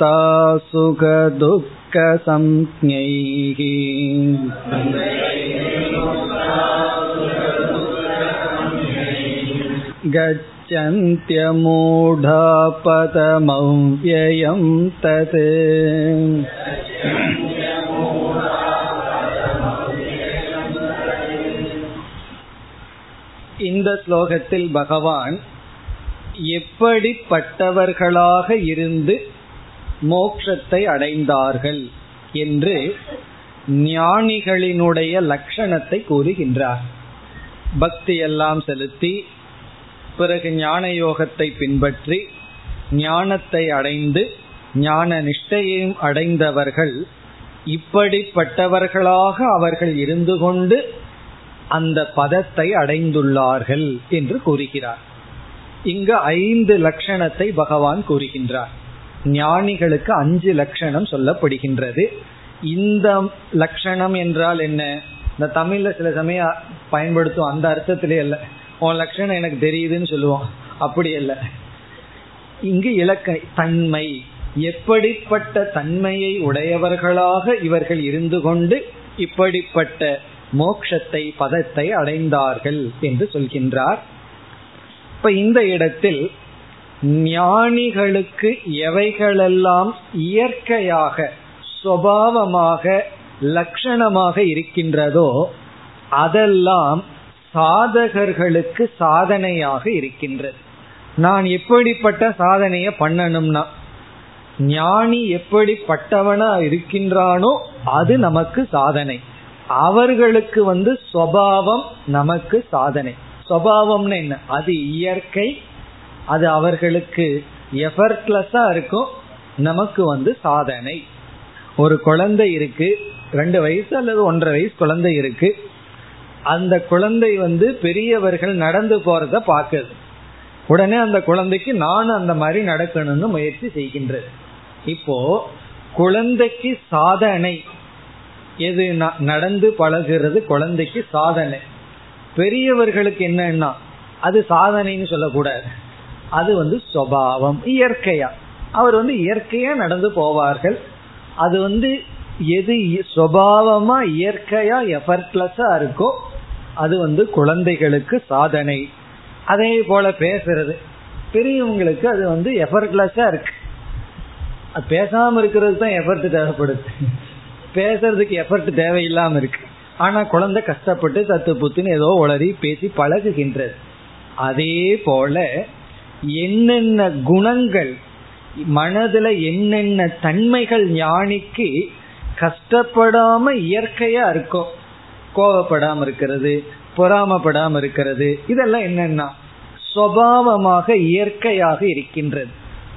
द्वन्द्वैर्विमुक्ता सुखदुःखसंज्ञैः गच्छन्त्यमूढा पदमव्ययं तत् இந்த ஸ்லோகத்தில் பகவான் எப்படிப்பட்டவர்களாக இருந்து மோட்சத்தை அடைந்தார்கள் என்று ஞானிகளினுடைய லட்சணத்தை கூறுகின்றார். பக்தி எல்லாம் செலுத்தி பிறகு ஞான யோகத்தை பின்பற்றி ஞானத்தை அடைந்து ஞான நிஷ்டையையும் அடைந்தவர்கள் இப்படிப்பட்டவர்களாக அவர்கள் இருந்து கொண்டு அந்த பதத்தை அடைந்துள்ளார்கள் என்று கூறுகிறார். இங்கு ஐந்து லட்சணத்தை பகவான் கூறுகின்றார். ஞானிகளுக்கு அஞ்சு லட்சணம் சொல்லப்படுகின்றது. இந்த லட்சணம் என்றால் என்ன? இந்த தமிழ்ல சில சமயம் பயன்படுத்தும் அந்த அர்த்தத்திலே அல்ல. உன் லட்சணம் எனக்கு தெரியுதுன்னு சொல்லுவோம் அப்படி அல்ல. இங்கு இலக்க தன்மை. எப்படிப்பட்ட தன்மையை உடையவர்களாக இவர்கள் இருந்து கொண்டு இப்படிப்பட்ட மோக்ஷத்தை பதத்தை அடைந்தார்கள் என்று சொல்கின்றார். இப்ப இந்த இடத்தில் ஞானிகளுக்கு எவைகளெல்லாம் இயற்கையாக சுவாவமாக லட்சணமாக இருக்கின்றதோ அதெல்லாம் சாதகர்களுக்கு சாதனையாக இருக்கின்றது. நான் எப்படிப்பட்ட சாதனையை பண்ணணும்னா ஞானி எப்படிப்பட்டவனா இருக்கின்றானோ அது நமக்கு சாதனை. அவர்களுக்கு வந்து சுவாவம் நமக்கு சாதனை. சுவாவம்னு என்ன? அது இயற்கை அது அவர்களுக்கு எஃபர்ட்லெஸ்ஸா இருக்கும். நமக்கு வந்து சாதனை. ஒரு குழந்தை இருக்கு ரெண்டு வயசு அல்லது ஒன்றரை வயசு குழந்தை இருக்கு. அந்த குழந்தை வந்து பெரியவர்கள் நடந்து போறத பார்க்குது. உடனே அந்த குழந்தைக்கு நானும் அந்த மாதிரி நடக்கணும்னு முயற்சி செய்கின்றது. இப்போ குழந்தைக்கு சாதனை. எது நடந்து பழகிறது குழந்தைக்கு சாதனை. பெரியவர்களுக்கு என்னன்னா அது சாதனைன்னு சொல்லக்கூடாது. அது வந்து சுவாவம் இயற்கையா. அவர் வந்து இயற்கையா நடந்து போவார்கள். அது வந்து எது சுவாவமா இயற்கையா எஃபர்ட்லெஸ்ஸா இருக்கோ அது வந்து குழந்தைகளுக்கு சாதனை. அதே போல பேசுறது. பெரியவங்களுக்கு அது வந்து எஃபர்ட்லெஸ்ஸா இருக்கு. அது பேசாம இருக்கிறது தான் எஃபர்ட் தேவைப்படுது. பேசுறதுக்கு எஃபர்ட் தேவையில்லாம இருக்கு. ஆனா குழந்தை கஷ்டப்பட்டு தத்து புத்துன்னு ஏதோ உளறி பேசி பழகுகின்றது. அதே போல என்னென்ன குணங்கள் மனதுல என்னென்ன தன்மைகள் ஞானிக்கு கஷ்டப்படாம இயற்கையா இருக்கும் கோபப்படாம இருக்கிறது பொறாமப்படாம இருக்கிறது இதெல்லாம் என்னன்னா சுவாவமாக இயற்கையாக இருக்கின்றது.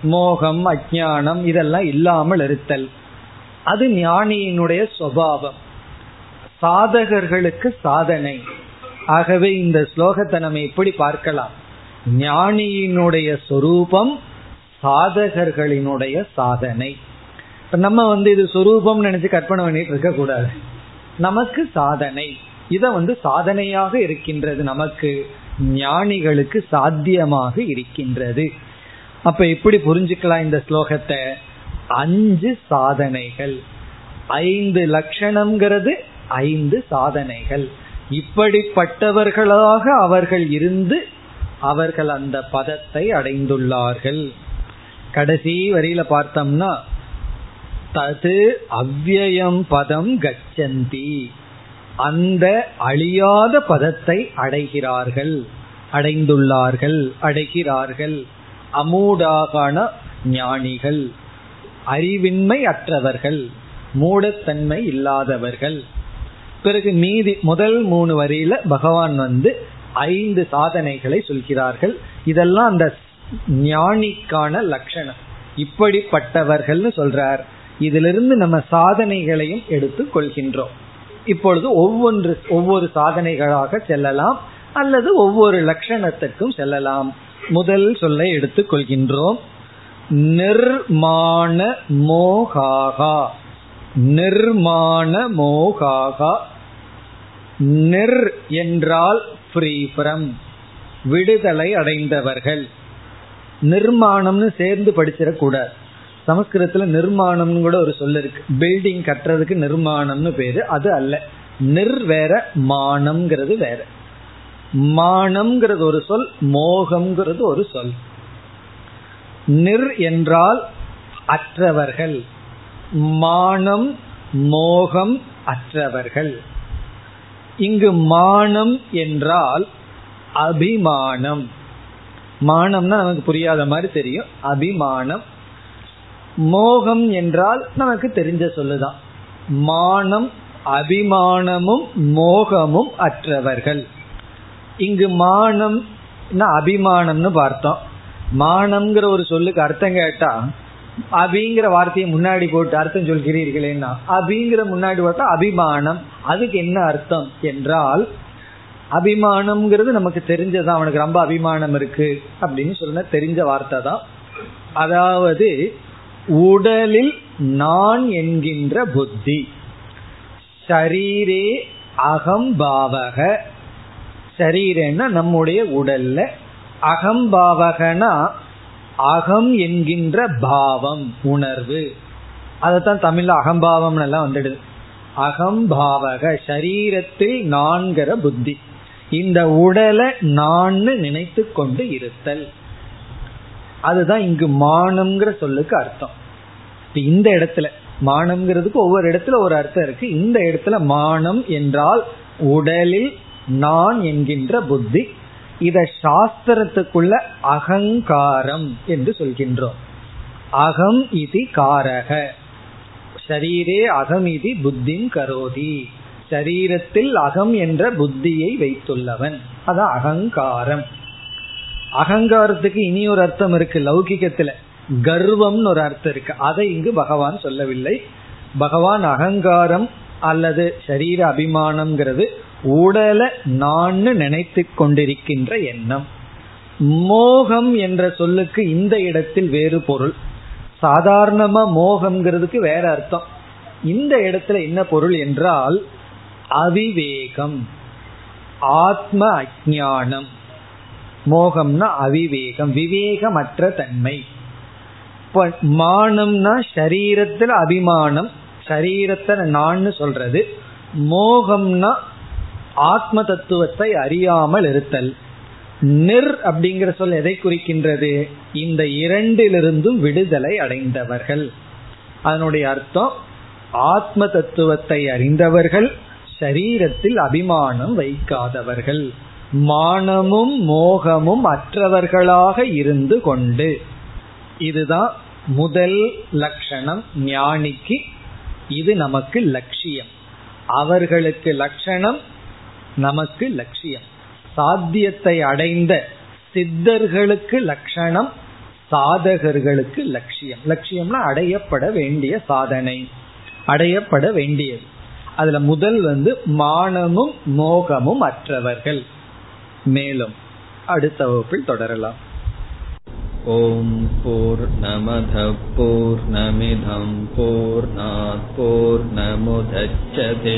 மோகம் அஜானம் இதெல்லாம் இல்லாமல் இருத்தல். அது ஞானியினுடைய சுவாவம். சாதகர்களுக்கு சாதனை. ஆகவே இந்த ஸ்லோகத்தை நம்ம எப்படி பார்க்கலாம். ஞானியினுடைய சொரூபம் சாதகர்களினுடைய சாதனை. இப்ப நம்ம வந்து இது சொரூபம் நினைச்சு கற்பனை பண்ணிட்டு இருக்க கூடாது நமக்கு சாதனை. இத வந்து சாதனையாக இருக்கின்றது நமக்கு ஞானிகளுக்கு சாத்தியமாக இருக்கின்றது. அப்ப எப்படி புரிஞ்சுக்கலாம் இந்த ஸ்லோகத்தை? அஞ்சு சாதனைகள். ஐந்து லட்சணம்ங்கிறது ஐந்து சாதனைகள். இப்படிப்பட்டவர்களாக அவர்கள் இருந்து அவர்கள் அந்த பதத்தை அடைந்துள்ளார்கள். கடைசி வரியில பார்த்தோம்னா தது அவ்வயம் பதம் கச்சந்தி. அந்த அழியாத பதத்தை அடைகிறார்கள். அடைந்துள்ளார்கள் அடைகிறார்கள். அமூடாகான ஞானிகள் அறிவின்மை அற்றவர்கள் மூடத்தன்மை இல்லாதவர்கள். பிறகு மீதி முதல் மூணு வரியில பகவான் வந்து ஐந்து சாதனைகளை சொல்கிறார்கள். இதெல்லாம் அந்த ஞானிக்கான லட்சணம். இப்படிப்பட்டவர்கள்னு சொல்றார். இதிலிருந்து நம்ம சாதனைகளையும் எடுத்து கொள்கின்றோம். இப்பொழுது ஒவ்வொன்று ஒவ்வொரு சாதனைகளாக செல்லலாம். அல்லது ஒவ்வொரு லட்சணத்திற்கும் செல்லலாம். முதல் சொல்லை எடுத்துக் கொள்கின்றோம். நிர்மாண மோகாகா. நிர்மாண மோகாகா. நிர் என்றால் ஃப்ரீ ஃப்ரம் விடுதலை அடைந்தவர்கள். நிர்மாணம்னு சேர்ந்து படிச்சிடக்கூடாது. சமஸ்கிருதத்துல நிர்மாணம்னு கூட ஒரு சொல் இருக்கு. பில்டிங் கட்டுறதுக்கு நிர்மாணம்னு பேரு அது அல்ல. நிர் வேற மானம்ங்கிறது வேற. மானம்ங்கிறது ஒரு சொல் மோகம்ங்கிறது ஒரு சொல். நிர் என்றால் அற்றவர்கள். மானம் மோகம் அற்றவர்கள். இங்கு மானம் என்றால் அபிமானம். மானம்னா நமக்கு புரியாத மாதிரி தெரியும். அபிமானம். மோகம் என்றால் நமக்கு தெரிஞ்ச சொல்லுதான். மானம் அபிமானமும் மோகமும் அற்றவர்கள். இங்கு மானம் அபிமானம்னு பார்த்தோம். மானம்ங்கிற ஒரு சொல்லுக்கு அர்த்தம் கேட்டா அபிங்கிற வார்த்தையை முன்னாடி போட்டு அர்த்தம் சொல்கிறீர்களேன்னா அபிங்கிற முன்னாடி போட்டா அபிமானம். அதுக்கு என்ன அர்த்தம் என்றால் அபிமானம்ங்கிறது நமக்கு தெரிஞ்சதான் அவனுக்கு ரொம்ப அபிமானம் இருக்கு அப்படின்னு சொன்ன தெரிஞ்ச வார்த்தை தான். அதாவது உடலில் நான் என்கின்ற புத்தி. சரீரே அகம்பாவக. சரீரேன்னா நம்முடைய உடல்ல. அகம்பாவகனா அகம் என்கின்ற பாவம் உணர்வு. அதைத்தான் தமிழ்ல அகம்பாவம் எல்லாம் வந்துடுது. அகம்பாவக சரீரத்தில் நான்கிற புத்தி. இந்த உடலை நான் நினைத்து கொண்டு இருத்தல். அதுதான் இங்கு மானம்ங்கிற சொல்லுக்கு அர்த்தம். இந்த இடத்துல மானம்ங்கிறதுக்கு ஒவ்வொரு இடத்துல ஒரு அர்த்தம் இருக்கு. இந்த இடத்துல மானம் என்றால் உடலில் நான் என்கின்ற புத்தி இத சாஸ்திரத்துக்குள்ள அகங்காரம் என்று சொல்கின்றோம். அகம் இது காரக. ஷரீரே அகம் இது புத்தின் கரோதி. சரீரத்தில் அகம் என்ற புத்தியை வைத்துள்ளவன். அது அகங்காரம். அகங்காரத்துக்கு இனி ஒரு அர்த்தம் இருக்கு லௌகிகத்துல. கர்வம்னு ஒரு அர்த்தம் இருக்கு. அதை இங்கு பகவான் சொல்லவில்லை. பகவான் அகங்காரம் அல்லது சரீர அபிமானம்ங்கிறது உடலை நான் நினைத்து கொண்டிருக்கின்ற எண்ணம். மோகம் என்ற சொல்லுக்கு இந்த இடத்தில் வேறு பொருள். சாதாரணமா மோகம்ங்கிறதுக்கு வேற அர்த்தம். இந்த இடத்துல என்ன பொருள் என்றால் அவிவேகம். ஆத்ம அஜானம் மோகம்னா அவிவேகம் விவேகமற்ற தன்மை. மானம்னா சரீரத்துல அபிமானம் சரீரத்தை நான் சொல்றது. மோகம்னா ஆத்ம தத்துவத்தை அறியாமல் இருத்தல். நிர் அப்படிங்கிற சொல் எதை குறிக்கின்றது? இந்த இரண்டிலிருந்தும் விடுதலை அடைந்தவர்கள். அதனுடைய அர்த்தம் ஆத்ம தத்துவத்தை அறிந்தவர்கள் சரீரத்தில் அபிமானம் வைக்காதவர்கள். மானமும் மோகமும் அற்றவர்களாக இருந்து கொண்டு. இதுதான் முதல் லட்சணம் ஞானிக்கு. இது நமக்கு லட்சியம். அவர்களுக்கு லட்சணம் நமக்கு லட்சியம் சாத்தியத்தை அடைந்த சித்தர்களுக்கு லட்சணம் சாதகர்களுக்கு லட்சியம் லட்சியம்னா அடையப்பட வேண்டிய சாதனை அடையப்பட வேண்டியது அதுல முதல் வந்து மானமும் மோகமும் அற்றவர்கள் மேலும் அடுத்த வகுப்பில் தொடரலாம் ॐ पूर्णमधपूर्णमिधं पूर्णात्पूर्णमुदच्छते